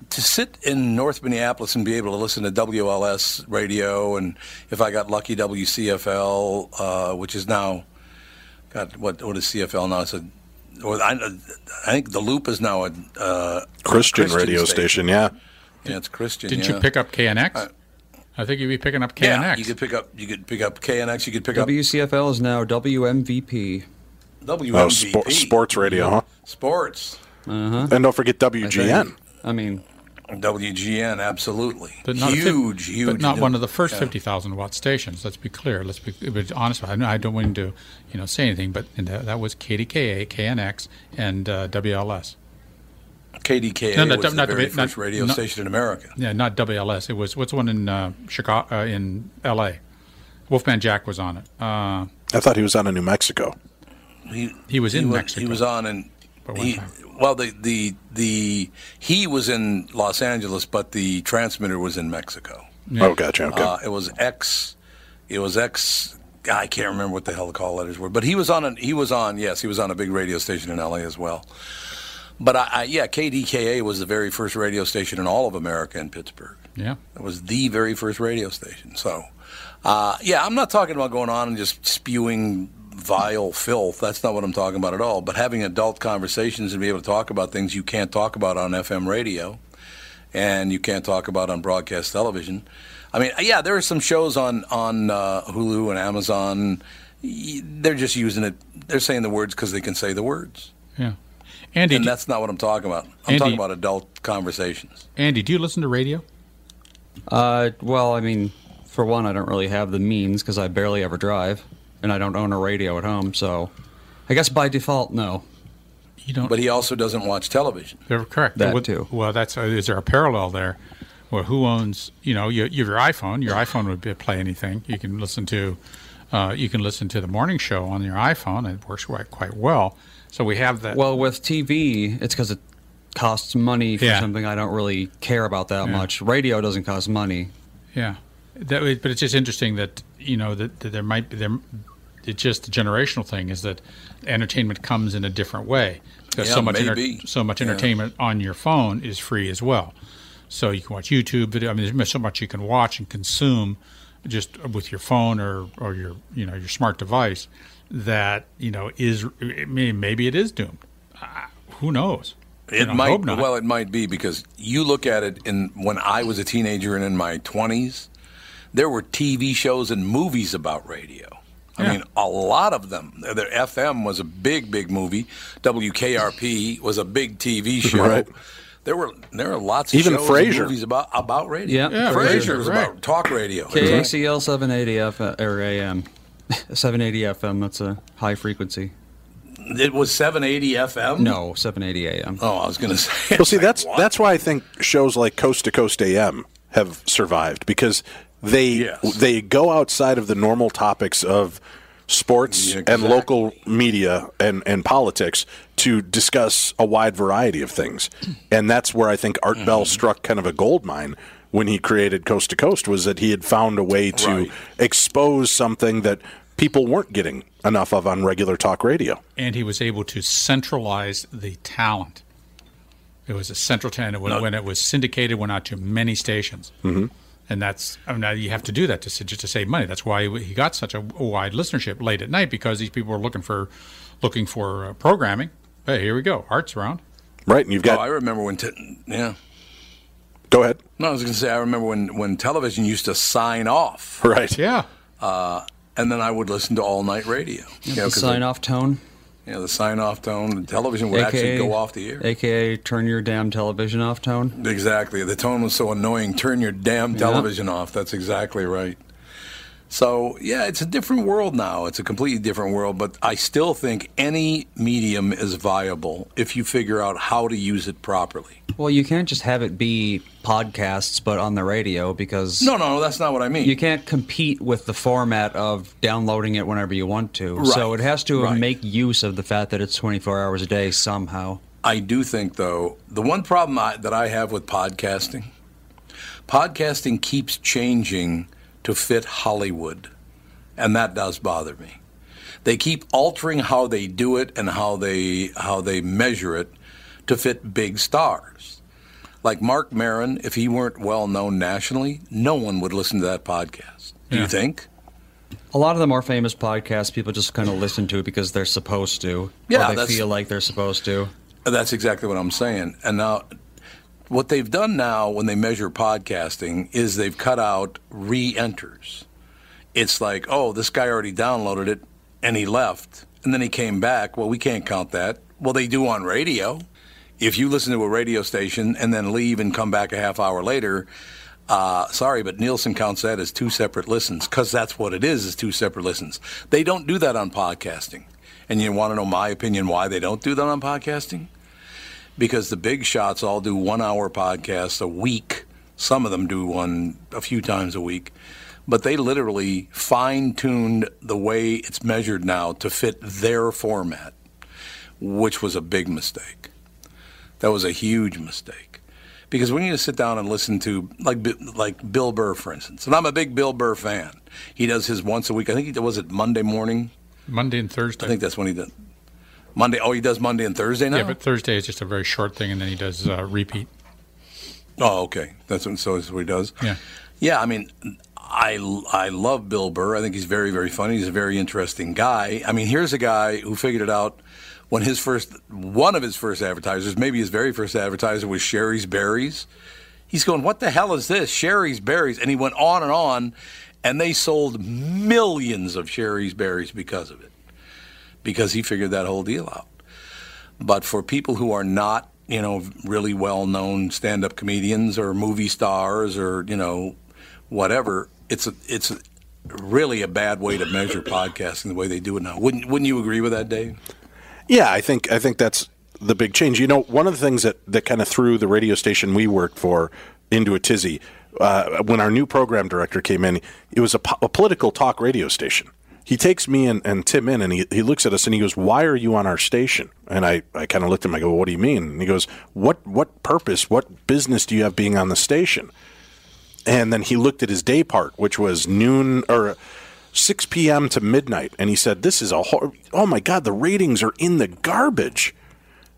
to sit in North Minneapolis and be able to listen to WLS radio, and if I got lucky, WCFL, uh, which is now, God, what what is CFL now? It's a, or I, I think the Loop is now a uh, Christian radio station, yeah. Yeah, it's Christian. Didn't yeah. you pick up KNX? Uh, I think you'd be picking up KNX. Yeah, you could pick up. You could pick up KNX. You could pick up WCFL is now WMVP. WMVP. Oh, spo- sports radio, huh? Sports. Uh-huh. And don't forget WGN. I mean, WGN, absolutely. But not a fif- huge, huge. But not one of the first yeah. fifty thousand watt stations. Let's be clear. Let's be, be honest. I, I don't want to, you know, say anything, but that, that was KDKA, KNX, and uh, WLS. KDKA No, no, was the not very the- not- first radio not- station in America. Yeah, not WLS. It was what's the one in uh, Chicago, uh, in L.A. Wolfman Jack was on it. Uh, I thought he was out of New Mexico. He, He was in wa- Mexico. He was on and But one he, well, the the the he was in Los Angeles, but the transmitter was in Mexico. Yeah. Oh, gotcha, okay. Uh, it was X. It was X. I can't remember what the hell the call letters were, but he was on. A, he was on. Yes, he was on a big radio station in L.A. as well. But I, I, yeah, KDKA was the very first radio station in all of America in Pittsburgh. yeah. It was the very first radio station. So, uh, yeah, I'm not talking about going on and just spewing vile filth. That's not what I'm talking about at all. But having adult conversations and be able to talk about things you can't talk about on FM radio and you can't talk about on broadcast television. I mean, yeah, there are some shows on on uh, Hulu and Amazon. They're just using it. They're saying the words because they can say the words. Yeah. Andy, and that's not what I'm talking about. I'm Andy- talking about adult conversations. Andy, do you listen to radio? uh, well, I mean, for one, I don't really have the means because I barely ever drive, and I don't own a radio at home. So, I guess by default, no. you don't. But he also doesn't watch television. They're correct. That Well, too. Well, that's uh, is there a parallel there? Well, who owns? You know, you, you have your iPhone. Your iPhone would be, play anything. You can listen to, uh, you can listen to the morning show on your iPhone. It works quite quite well. So we have that. Well, with TV, it's because it costs money for Yeah. something I don't really care about that Yeah. much. Radio doesn't cost money. Yeah, that, but it's just interesting that you know that, that there might be there. It's just a generational thing is that entertainment comes in a different way because Yeah, so much so much entertainment on your phone is free as well. So you can watch YouTube video. I mean, there's so much you can watch and consume just with your phone or, or your you know your smart device that you know is maybe it is doomed. Uh, who knows? You It know, might well, it might be because you look at it in when I was a teenager and in my twenties, there were TV shows and movies about radio. I Yeah. mean, a lot of them. The FM was a big, big movie. WKRP was a big TV <laughs> show. Right. There were there were lots of Even shows Frasier. and movies about about radio. Yeah, Yeah, Frasier Frasier, was right. about talk radio. KACL 780 F or AM. <laughs> 780 FM, that's a high frequency. It was 780 FM. No, 780 AM. Oh, I was going <laughs> to say. Well, see, that's that's why I think shows like Coast to Coast AM have survived because they they go outside of the normal topics of sports and local media and, and politics to discuss a wide variety of things, and that's where I think Art Bell mm-hmm. struck kind of a gold mine when he created Coast to Coast was that he had found a way to Right. expose something that people weren't getting enough of on regular talk radio. and he was able to centralize the talent. It was a central talent when, when it was syndicated, went out to many stations, Mhm. and that's I mean, now you have to do that to just to save money. That's why he he got such a wide listenership late at night because these people were looking for looking for uh, programming. Hey, here we go, Art's around. Right, and you've got. Oh, I remember when. T- yeah. Go ahead. No, I was going to say I remember when when television used to sign off. Right. Yeah. Uh, and then I would listen to all night radio. You know, the 'cause sign off tone. Yeah, the sign off tone. The television would actually go off the air. AKA turn your damn television off tone. Exactly. The tone was so annoying. Turn your damn Yeah. television off. That's exactly right. So, yeah, it's a different world now. It's a completely different world, but I still think any medium is viable if you figure out how to use it properly. Well, you can't just have it be podcasts, but on the radio because No, no, that's not what I mean. you can't compete with the format of downloading it whenever you want to. Right, So it has to right. make use of the fact that it's 24 hours a day somehow. I do think, though, the one problem I, that I have with podcasting, podcasting keeps changing to fit Hollywood, and that does bother me. They keep altering how they do it and how they how they measure it to fit big stars. Like Marc Maron, if he weren't well known nationally, no one would listen to that podcast. Do you think? A lot of the more famous podcasts, people just kind of listen to it because they're supposed to. Yeah, or they feel like they're supposed to. That's exactly what I'm saying. And now, what they've done now when they measure podcasting is they've cut out re enters. It's like, oh, this guy already downloaded it and he left. And then he came back. Well, we can't count that. Well, they do on radio. If you listen to a radio station and then leave and come back a half hour later, uh, sorry, but Nielsen counts that as two separate listens because that's what it is, is two separate listens. They don't do that on podcasting. And you want to know my opinion why they don't do that on podcasting? Because the big shots all do one hour podcasts a week. Some of them do one a few times a week. But they literally fine tuned the way it's measured now to fit their format, which was a big mistake. That was a huge mistake. Because when you sit down and listen to like like Bill Burr, for instance, and I'm a big Bill Burr fan. He does his once a week. I think he was it Monday morning. Monday and Thursday. I think that's when he does. Monday. Oh, he does Monday and Thursday now. Yeah, but Thursday is just a very short thing, and then he does uh, repeat. Oh, okay. That's what, so that's what he does. Yeah. Yeah, I mean, I, I love Bill Burr. I think he's very, very funny. He's a very interesting guy. I mean, here's a guy who figured it out when his first, one of his first advertisers, maybe his very first advertiser was Shari's Berries. He's going, what the hell is this? Shari's Berries. And he went on and on, and they sold millions of Shari's Berries because of it, because he figured that whole deal out. But for people who are not, you know, really well-known stand-up comedians or movie stars or you know, whatever, it's a, it's a, really a bad way to measure podcasting the way they do it now. Wouldn't Wouldn't you agree with that, Dave? Yeah, I think I think that's the big change. You know, one of the things that, that kind of threw the radio station we worked for into a tizzy uh, when our new program director came in, it was a, po- a political talk radio station. He takes me and, and Tim in and he, he looks at us and he goes, Why are you on our station? And I, I kind of looked at him, I go, What do you mean? And he goes, What what purpose, what business do you have being on the station? And then he looked at his day part, which was noon or 6 p.m. to midnight. And he said, This is a hor- oh my God, the ratings are in the garbage.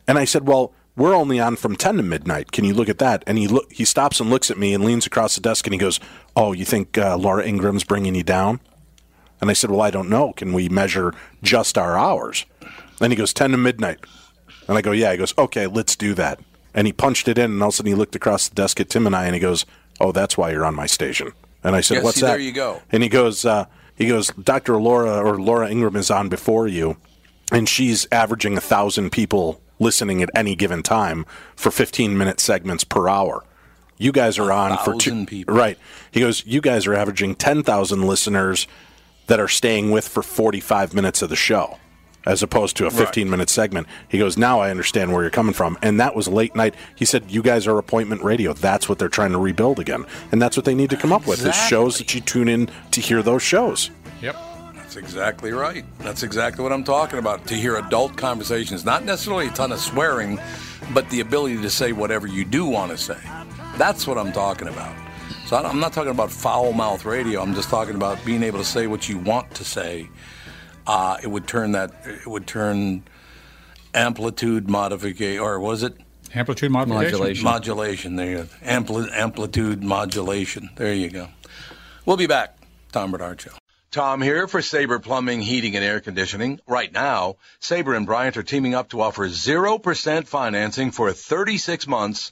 And I said, Well, we're only on from 10 to midnight. Can you look at that? And he look, he stops and looks at me and leans across the desk and he goes, Oh, you think uh, Laura Ingraham's bringing you down? And I said, Well, I don't know. Can we measure just our hours? Then he goes, 10 to midnight. And I go, Yeah. He goes, Okay, let's do that. And he punched it in, and all of a sudden he looked across the desk at Tim and I, and he goes, Oh, that's why you're on my station. And I said, Yeah, What's see, that? there you go. And he goes, uh, he goes, Dr. Laura or Laura Ingraham is on before you, and she's averaging a thousand people listening at any given time for 15 minute segments per hour. You guys are on for two. people. Right. He goes, you guys are averaging 10,000 listeners that are staying with for 45 minutes of the show. As opposed to a 15 minute segment. He goes, Now I understand where you're coming from. And that was late night. He said, You guys are appointment radio. That's what they're trying to rebuild again. And that's what they need to come up with is shows that you tune in to hear those shows. Yep. That's exactly right. That's exactly what I'm talking about. To hear adult conversations, not necessarily a ton of swearing, but the ability to say whatever you do want to say. That's what I'm talking about. So I- I'm not talking about foul mouth radio. I'm just talking about being able to say what you want to say. Uh, it would turn that. It would turn amplitude modification, or was it Amplitude modification. Modulation. modulation? There, you go. Ampli- amplitude modulation. There you go. We'll be back. Tom Barnard Show. Tom here for Sabre Plumbing, Heating, and Air Conditioning. Right now, Sabre and Bryant are teaming up to offer 0% financing for 36 months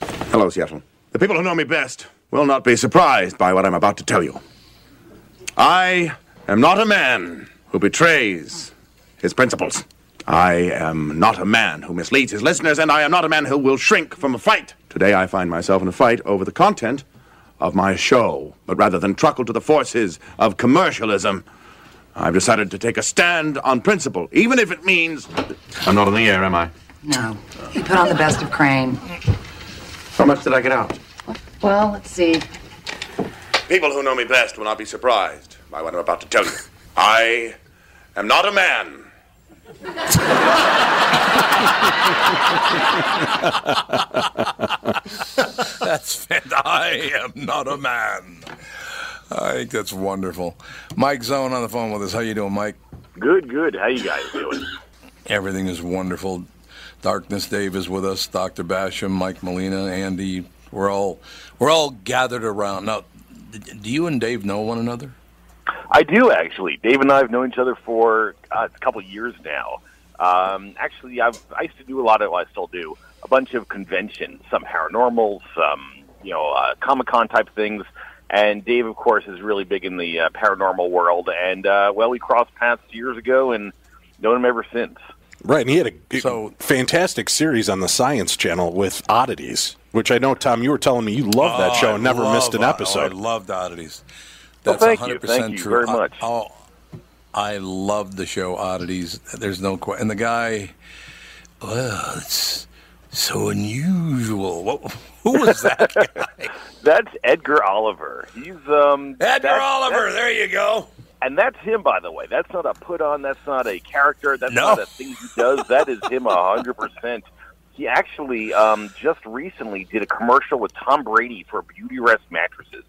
Hello, Seattle. The people who know me best will not be surprised by what I'm about to tell you. I am not a man who betrays his principles. I am not a man who misleads his listeners, and I am not a man who will shrink from a fight. Today I find myself in a fight over the content of my show. But rather than truckle to the forces of commercialism, I've decided to take a stand on principle, even if it means. I'm not on the air, am I? No. You put on the best of Crane. How much did I get out? Well, let's see. People who know me best will not be surprised by what I'm about to tell you. I am not a man. that's fantastic. I am not a man. I think that's wonderful. Mike Zohn on the phone with us. How you doing, Mike? Good, good. How you guys doing? Everything is wonderful. Darkness Dave is with us. Dr. Basham, Mike Molina, Andy. We're all we're all gathered around. Now, do you and Dave know one another? I do actually. Dave and I have known each other for uh, a couple of years now. Um, actually, I've I used to do a lot of. Well, I still do a bunch of conventions, some paranormal, some you know uh, Comic Con type things. And Dave, of course, is really big in the uh, paranormal world. And uh, well, we crossed paths years ago, and known him ever since. Right, and he had a g- fantastic series on the Science Channel with Oddities, which I know, Tom, you were telling me you love that Oh, show I and never love missed an episode. Oh, I loved Oddities. Well, That's thank 100% Thank you true. very I- much. oh, I loved the show Oddities. There's no question. And the guy, well, it's so unusual. What, who was that <laughs> guy? That's Edgar Oliver. He's um Edgar that's- Oliver. There you go. And that's him, by the way. That's not a put on. That's not a character. That's No. not a thing he does. That is him a hundred percent. He actually um, just recently did a commercial with Tom Brady for Beauty Rest mattresses.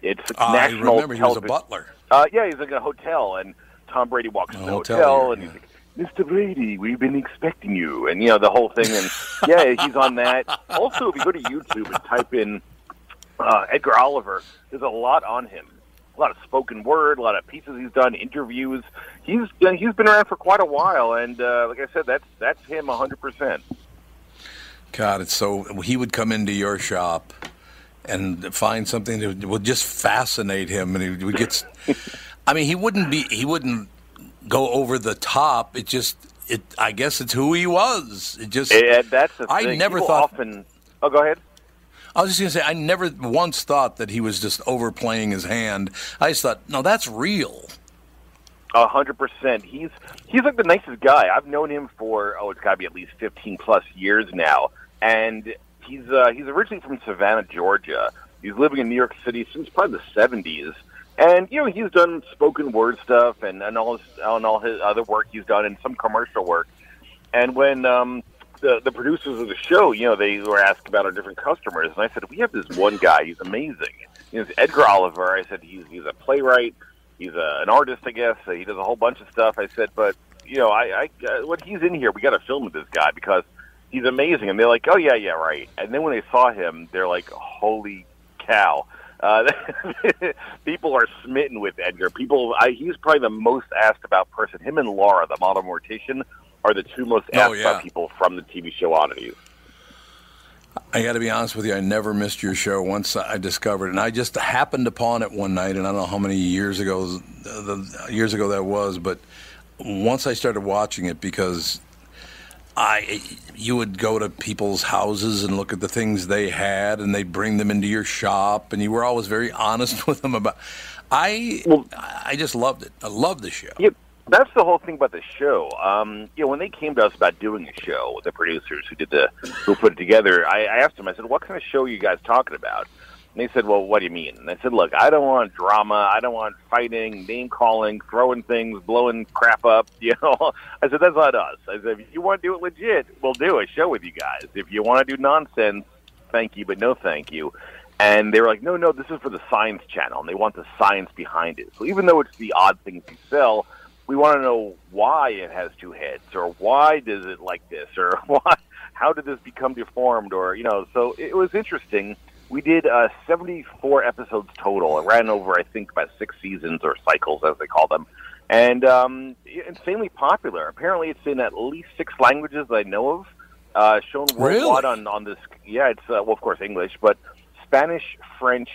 It I national remember he was a butler. Uh, yeah, he's like in a hotel, and Tom Brady walks in the hotel hotel, and he's like, "Mr. Brady, we've been expecting you," and you know the whole thing. And yeah, he's on that. Also, if you go to YouTube and type in uh, Edgar Oliver, there's a lot on him. A lot of spoken word, a lot of pieces he's done, interviews. He's he's been around for quite a while, and uh, like I said, that's that's him 100. percent God, it's so. He would come into your shop and find something that would just fascinate him, and he would get. <laughs> I mean, he wouldn't be. He wouldn't go over the top. It just. It. I guess it's who he was. It just. And that's the I thing. never People thought. Often, oh, go ahead. I was just gonna say, I never once thought that he was just overplaying his hand. I just thought, no, that's real. A hundred percent. He's he's like the nicest guy. I've known him for oh, it's got to be at least fifteen plus years now, and he's uh, he's originally from Savannah, Georgia. He's living in New York City since probably the seventies, and you know he's done spoken word stuff and and all his and all his other work he's done and some commercial work. And when um, the the producers of the show, you know, they were asked about our different customers, and I said we have this one guy. He's amazing. It's Edgar Oliver. I said he's he's a playwright. He's a, an artist, I guess. He does a whole bunch of stuff. I said, but you know, I, I uh, when he's in here, we got to film with this guy because he's amazing. And they're like, oh yeah, yeah, right. And then when they saw him, they're like, holy cow. Uh, <laughs> people are smitten with Edgar. People, I, he's probably the most asked about person. Him and Laura, the model mortician, are the two most Oh, asked yeah. about people from the TV show Oddities. I got to be honest with you. I never missed your show once I discovered it, and I just happened upon it one night, and I don't know how many years ago, the, the years ago that was, but once I started watching it because I, you would go to people's houses and look at the things they had, and they'd bring them into your shop, and you were always very <laughs> honest with them about. I, I just loved it. I loved the show. Yeah, that's the whole thing about the show. Um, you know, when they came to us about doing a show, the producers who did the who put it together, I, I asked them. I said, "What kind of show are you guys talking about?" And they said, "Well, what do you mean?" And I said, "Look, I don't want drama. I don't want fighting, name calling, throwing things, blowing crap up. <laughs> You know." I said, "That's not us." I said, "If you want to do it legit, we'll do a show with you guys. If you want to do nonsense, thank you, but no thank you." And they were like, "No, no, this is for the science channel, and they want the science behind it. So even though it's the odd things you sell." We want to know why it has two heads or why does it like this or <laughs> why how did this become deformed or you know so it was interesting. We did uh, 74 episodes total. It ran over i think about six seasons or cycles as they call them. And um, insanely popular. Apparently it's in at least six languages that i know of uh, shown worldwide on, on this yeah it's uh, well of course english but spanish french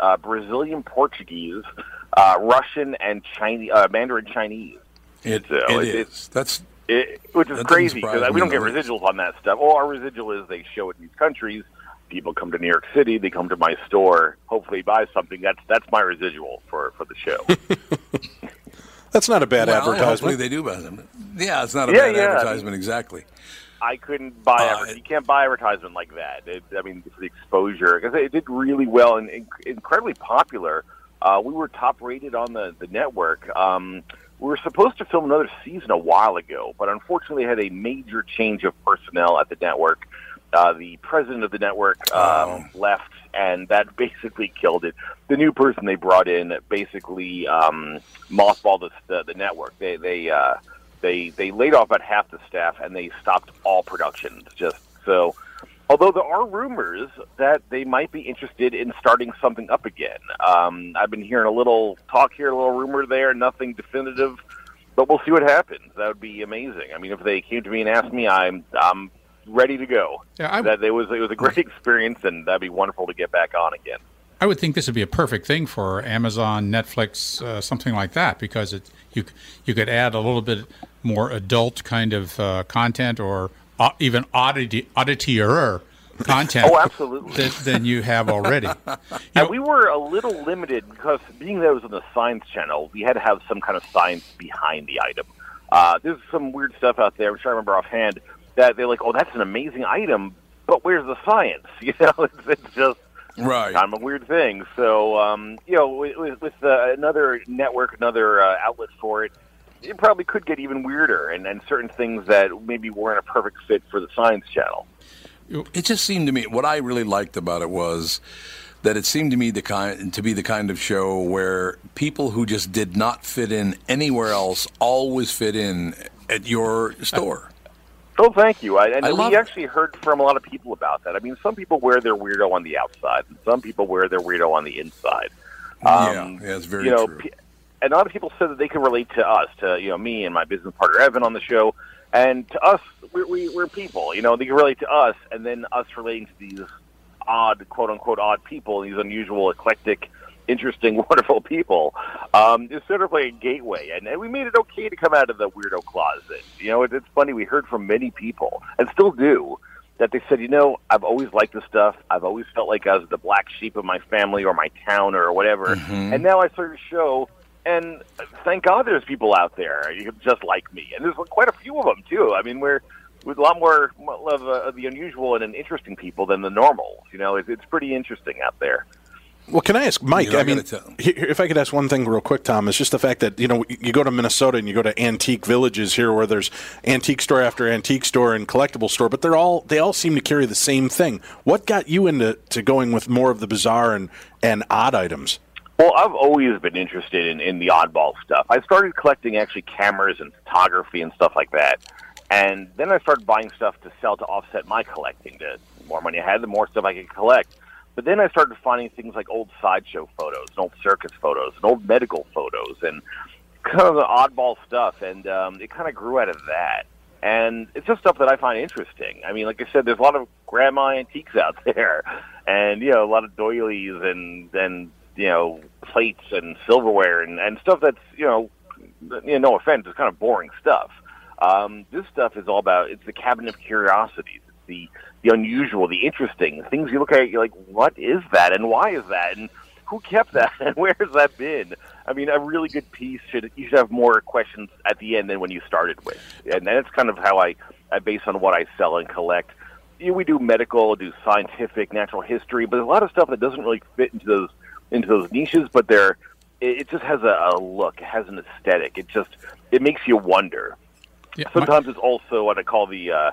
uh, brazilian portuguese uh, russian and chinese uh, mandarin chinese It, So it it- is. That's it, which is That crazy because we don't get residuals on that stuff. Well, our residual is they show it in these countries. People come to New York City, they come to my store, hopefully buy something. That's that's my residual for for the show. <laughs> That's not a bad well, Hopefully advertisement. they do buy them. Yeah, it's not a Yeah, bad yeah, I mean- advertisement exactly. I couldn't buy. Uh, you can't buy advertisement like that. It, I mean, for the exposure because it did really well and in, incredibly popular. Uh, we were top rated on the the network. Um, we were supposed to film another season a while ago, but unfortunately had a major change of personnel at the network. Uh, the president of the network um, left, and that <laughs> basically killed it. The new person they brought in basically um, mothballed the, the, the network. They they uh, they they laid off about half the staff and they stopped all productions. Just so, although there are rumors that they might be interested in starting something up again. Um, I've been hearing a little talk here, a little rumor there, nothing definitive, but we'll see what happens. That would be amazing. I mean, if they came to me and asked me, I'm I'm ready to go. Yeah, I- that it was it was a great <laughs> experience, and that'd be wonderful to get back on again. I would think this would be a perfect thing for Amazon, Netflix, uh, something like that, because it you you could add a little bit more adult kind of uh, content or uh, even oddity odditier content. <laughs> Oh, absolutely. Than, than you have already. <laughs> and we were a little limited because being that it was on the science channel, we had to have some kind of science behind the item. Uh, there's some weird stuff out there, which I remember offhand, that they're like, oh, that's an amazing item, but where's the science? <laughs> You know, it's, it's just right. kind of a weird thing. So, um, you know, with, with, uh, another network, another uh, outlet for it, it probably could get even weirder and, and certain things that maybe weren't a perfect fit for the science channel. It just seemed to me what I really liked about it was that it seemed to me the kind to be the kind of show where people who just did not fit in anywhere else always fit in at your store. Oh, thank you. I, and I we it. actually heard from a lot of people about that. I mean, some people wear their weirdo on the outside, and some people wear their weirdo on the inside. Um, yeah, yeah, it's very you know, true. pe- and a lot of people said that they can relate to us, to you know me and my business partner Evan on the show, and to us, we're, we, we're people. You know, they can relate to us, and then us relating to these odd, quote unquote, odd people, these unusual, eclectic, interesting, <laughs> wonderful people. Um, it's sort of like a gateway, and, and we made it okay to come out of the weirdo closet. You know, it, it's funny. We heard from many people, and still do. That they said, you know, I've always liked this stuff. I've always felt like I was the black sheep of my family or my town or whatever. Mhm. And now I started a show, and thank God there's people out there just like me, and there's quite a few of them too. I mean, we're with a lot more of, uh, of the unusual and interesting people than the normals. You know, it's, it's pretty interesting out there. Well, can I ask Mike? You know, I I mean, gotta if I could ask one thing real quick, Tom, is just the fact that you know you go to Minnesota and you go to antique villages here, where there's antique store after antique store and collectible store, but they're all they all seem to carry the same thing. What got you into to going with more of the bizarre and and odd items? Well, I've always been interested in, in the oddball stuff. I started collecting actually cameras and photography and stuff like that. And then I started buying stuff to sell to offset my collecting. The more money I had, the more stuff I could collect. But then I started finding things like old sideshow photos, and old circus photos, and old medical photos, and kind of the oddball stuff. And um, it kind of grew out of that. And it's just stuff that I find interesting. I mean, like I said, there's a lot of grandma antiques out <laughs> there, and you know, a lot of doilies and and you know, plates and silverware and and stuff that's you know, you know, no offense, it's kind of boring stuff. Um, this stuff is all about it's the cabinet of curiosities. The the unusual, the interesting things you look at. You're like, what is that, and why is that, and who kept that, <laughs> and where has that been? I mean, a really good piece should you should have more questions at the end than when you started with, and that's kind of how I I base on what I sell and collect. You know, we do medical, do scientific, natural history, but there's a lot of stuff that doesn't really fit into those into those niches. But they're it, just has a, a look, it has an aesthetic. It just it makes you wonder. Sometimes it's also what I call the uh,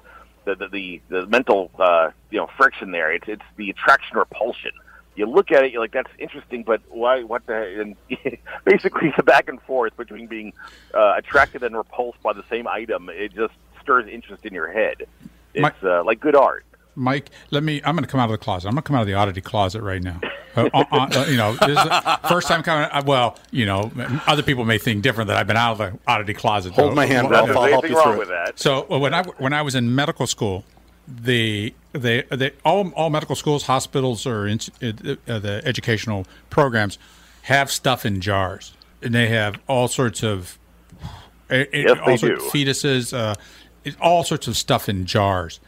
the, the the the mental uh, you know friction there. It's it's the attraction repulsion. You look at it, you're like, that's interesting, but why? What the? And <laughs> basically, the back and forth between being uh, attracted and repulsed by the same item, it just stirs interest in your head. It's My- uh, like good art. Mike, let me. I'm going to come out of the closet. I'm going to come out of the oddity closet right now. Uh, uh, uh, you know, this first time coming. Uh, well, you know, other people may think different that I've been out of the oddity closet. Hold though. my hand, Well, Ralph. I'll help you wrong through with that. So uh, when I when I was in medical school, the they they all all medical schools, hospitals, or in, uh, the educational programs have stuff in jars, and they have all sorts of uh, Yes, all they sorts of fetuses, uh, all sorts of stuff in jars.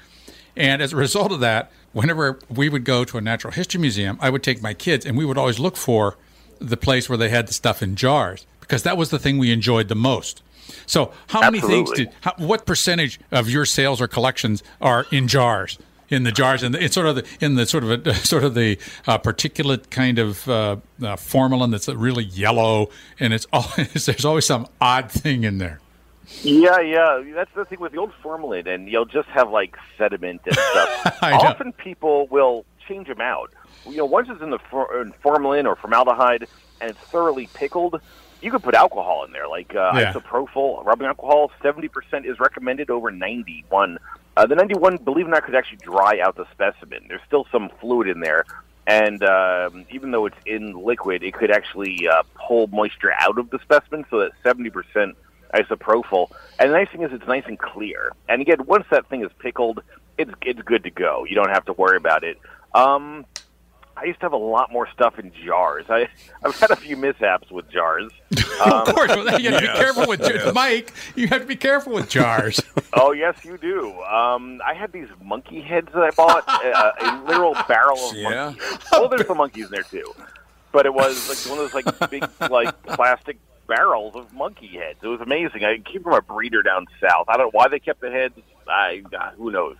And as a result of that, whenever we would go to a natural history museum, I would take my kids, and we would always look for the place where they had the stuff in jars because that was the thing we enjoyed the most. So, how many things did? How, what percentage of your sales or collections are in jars? In the jars, and it's sort of the, in the sort of a, <laughs> sort of the uh, particulate kind of uh, uh, formalin that's really yellow, and it's always <laughs> there's always some odd thing in there. Yeah, yeah, that's the thing with the old formalin, and you'll just have like sediment and stuff. <laughs> Know. Often people will change them out. You know, once it's in the for, in formalin or formaldehyde and it's thoroughly pickled, you could put alcohol in there, like uh, Yeah. isopropyl rubbing alcohol. Seventy percent is recommended over ninety-one. Uh, the ninety-one, believe it or not, could actually dry out the specimen. There's still some fluid in there. And um, even though it's in liquid, it could actually uh, pull moisture out of the specimen, so that seventy percent isopropyl. And the nice thing is it's nice and clear. And again, once that thing is pickled, it's it's good to go. You don't have to worry about it. Um, I used to have a lot more stuff in jars. I <laughs> I've had a few mishaps with jars. Um, <laughs> of course, you have to be careful with jar- Mike. You have to be careful with jars. <laughs> oh yes, you do. Um, I had these monkey heads that I bought, uh, a literal barrel of Yeah. monkey heads. Oh, there's some monkeys in there too, but it was like one of those like big like plastic barrels of monkey heads. It was amazing. I came from a breeder down south. I don't know why they kept the heads. I uh, who knows.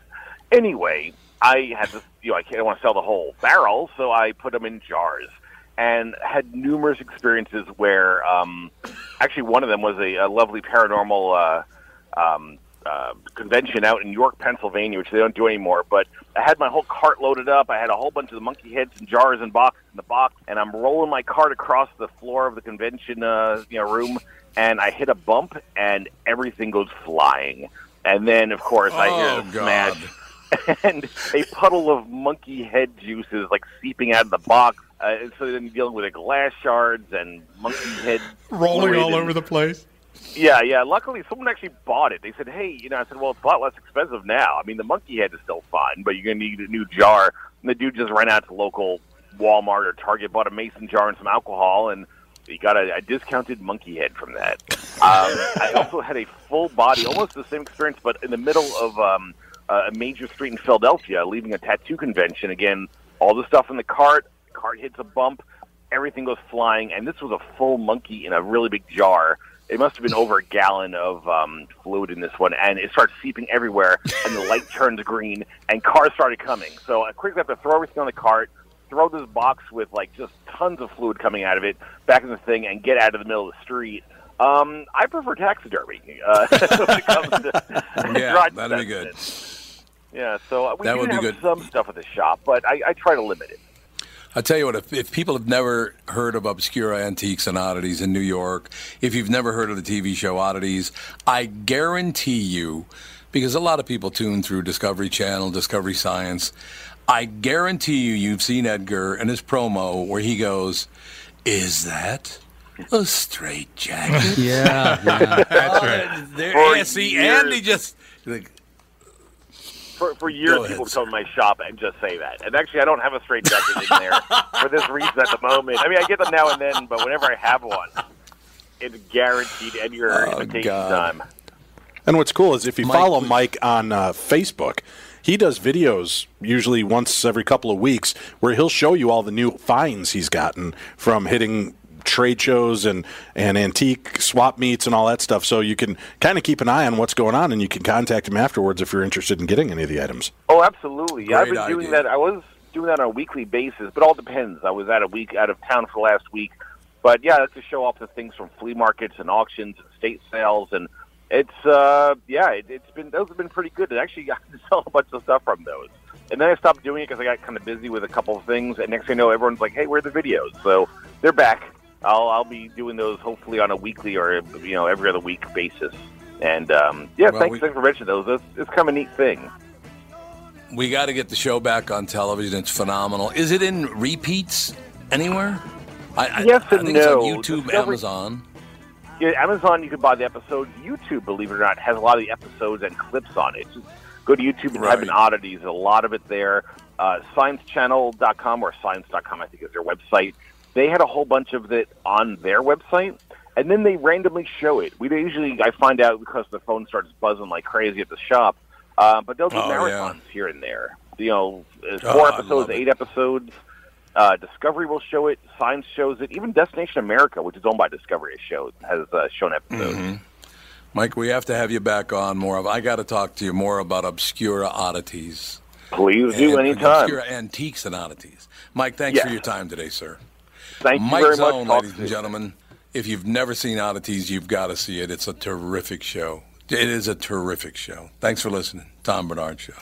Anyway, I had this. You know, I can't want to sell the whole barrel, so I put them in jars. And had numerous experiences where, um, actually, one of them was a, a lovely paranormal uh, um, uh, convention out in York, Pennsylvania, which they don't do anymore. But I had my whole cart loaded up. I had a whole bunch of the monkey heads and jars and boxes in the box, and I'm rolling my cart across the floor of the convention uh, you know room, and I hit a bump, and everything goes flying. And then, of course, I hear Oh, a smash, <laughs> and a puddle of monkey head juices like seeping out of the box. Uh, so then dealing with the glass shards and monkey head Rolling all over the place. Yeah, yeah. Luckily, someone actually bought it. They said, "Hey, you know," I said, "Well, it's a lot less expensive now. I mean, the monkey head is still fine, but you're gonna need a new jar." And the dude just ran out to local Walmart or Target, bought a mason jar and some alcohol, and he got a, a discounted monkey head from that. Um, I <laughs> also had a full body, almost the same experience, but in the middle of um, a major street in Philadelphia, leaving a tattoo convention. Again, all the stuff in the cart. Cart hits a bump everything goes flying, and this was a full monkey in a really big jar. It must have been over a gallon of um, fluid in this one, and it starts seeping everywhere, and the light turns green, and cars started coming. So I quickly have to throw everything on the cart, throw this box with like just tons of fluid coming out of it back in the thing, and get out of the middle of the street. Um, I prefer taxidermy uh, <laughs> when it comes to <laughs> Yeah, that'd be good. Yeah, so uh, we That do would be have good. some stuff at the shop, but I, I try to limit it. I tell you what, if, if people have never heard of Obscura Antiques and Oddities in New York, if you've never heard of the TV show Oddities, I guarantee you, because a lot of people tune through Discovery Channel, Discovery Science, I guarantee you, you've seen Edgar and his promo where he goes, Is that a straight jacket? <laughs> Yeah, yeah. That's right. <laughs> There, For yeah, see, years- Andy just. Like, for, for years, Go ahead, people would come to my shop and just say that. And actually, I don't have a straight jacket in there for this reason at the moment. I mean, I get them now and then, but whenever I have one, it's guaranteed Edgar Oh, invitation God. time. And what's cool is if you follow Mike on uh, Facebook, he does videos usually once every couple of weeks where he'll show you all the new finds he's gotten from hitting trade shows and, and antique swap meets and all that stuff. So you can kind of keep an eye on what's going on and you can contact him afterwards if you're interested in getting any of the items. Oh, absolutely. Yeah, I've Great been doing that. I was doing that on a weekly basis, but all depends. I was out a week out of town for last week, but yeah, that's to show off the things from flea markets and auctions and state sales, and it's uh yeah, it, it's been those have been pretty good. And actually, <laughs> got to sell a bunch of stuff from those. And then I stopped doing it because I got kind of busy with a couple of things, and next thing I know, everyone's like, "Hey, where are the videos?" So they're back. I'll I'll be doing those hopefully on a weekly or you know every other week basis. And um, yeah, Well, thanks, we- thanks for mentioning those. It's, it's kind of a neat thing. we got to get the show back on television. It's phenomenal. Is it in repeats anywhere? I, I, Yes I and on no. YouTube, Discovery- Amazon. Yeah, Amazon, you can buy the episodes. YouTube, believe it or not, has a lot of the episodes and clips on it. Just go to YouTube and type in oddities. A lot of it there. Uh, ScienceChannel.com or Science.com, I think, is their website. They had a whole bunch of it on their website, and then they randomly show it. We usually, I find out because the phone starts buzzing like crazy at the shop, uh, but they'll do Oh, marathons here and there. You know, uh, Oh, four I episodes, eight episodes. Uh, Discovery will show it. Science shows it. Even Destination America, which is owned by Discovery, has showed has uh, shown episodes. Mhm. Mike, we have to have you back on more of. I got to talk to you more about obscure oddities. Please do And anytime. Obscura antiques and oddities. Mike, thanks for your time today, sir. Thank you Mike very much. Talk ladies and gentlemen. If you've never seen Oddities, you've got to see it. It's a terrific show. It is a terrific show. Thanks for listening. Tom Barnard Show.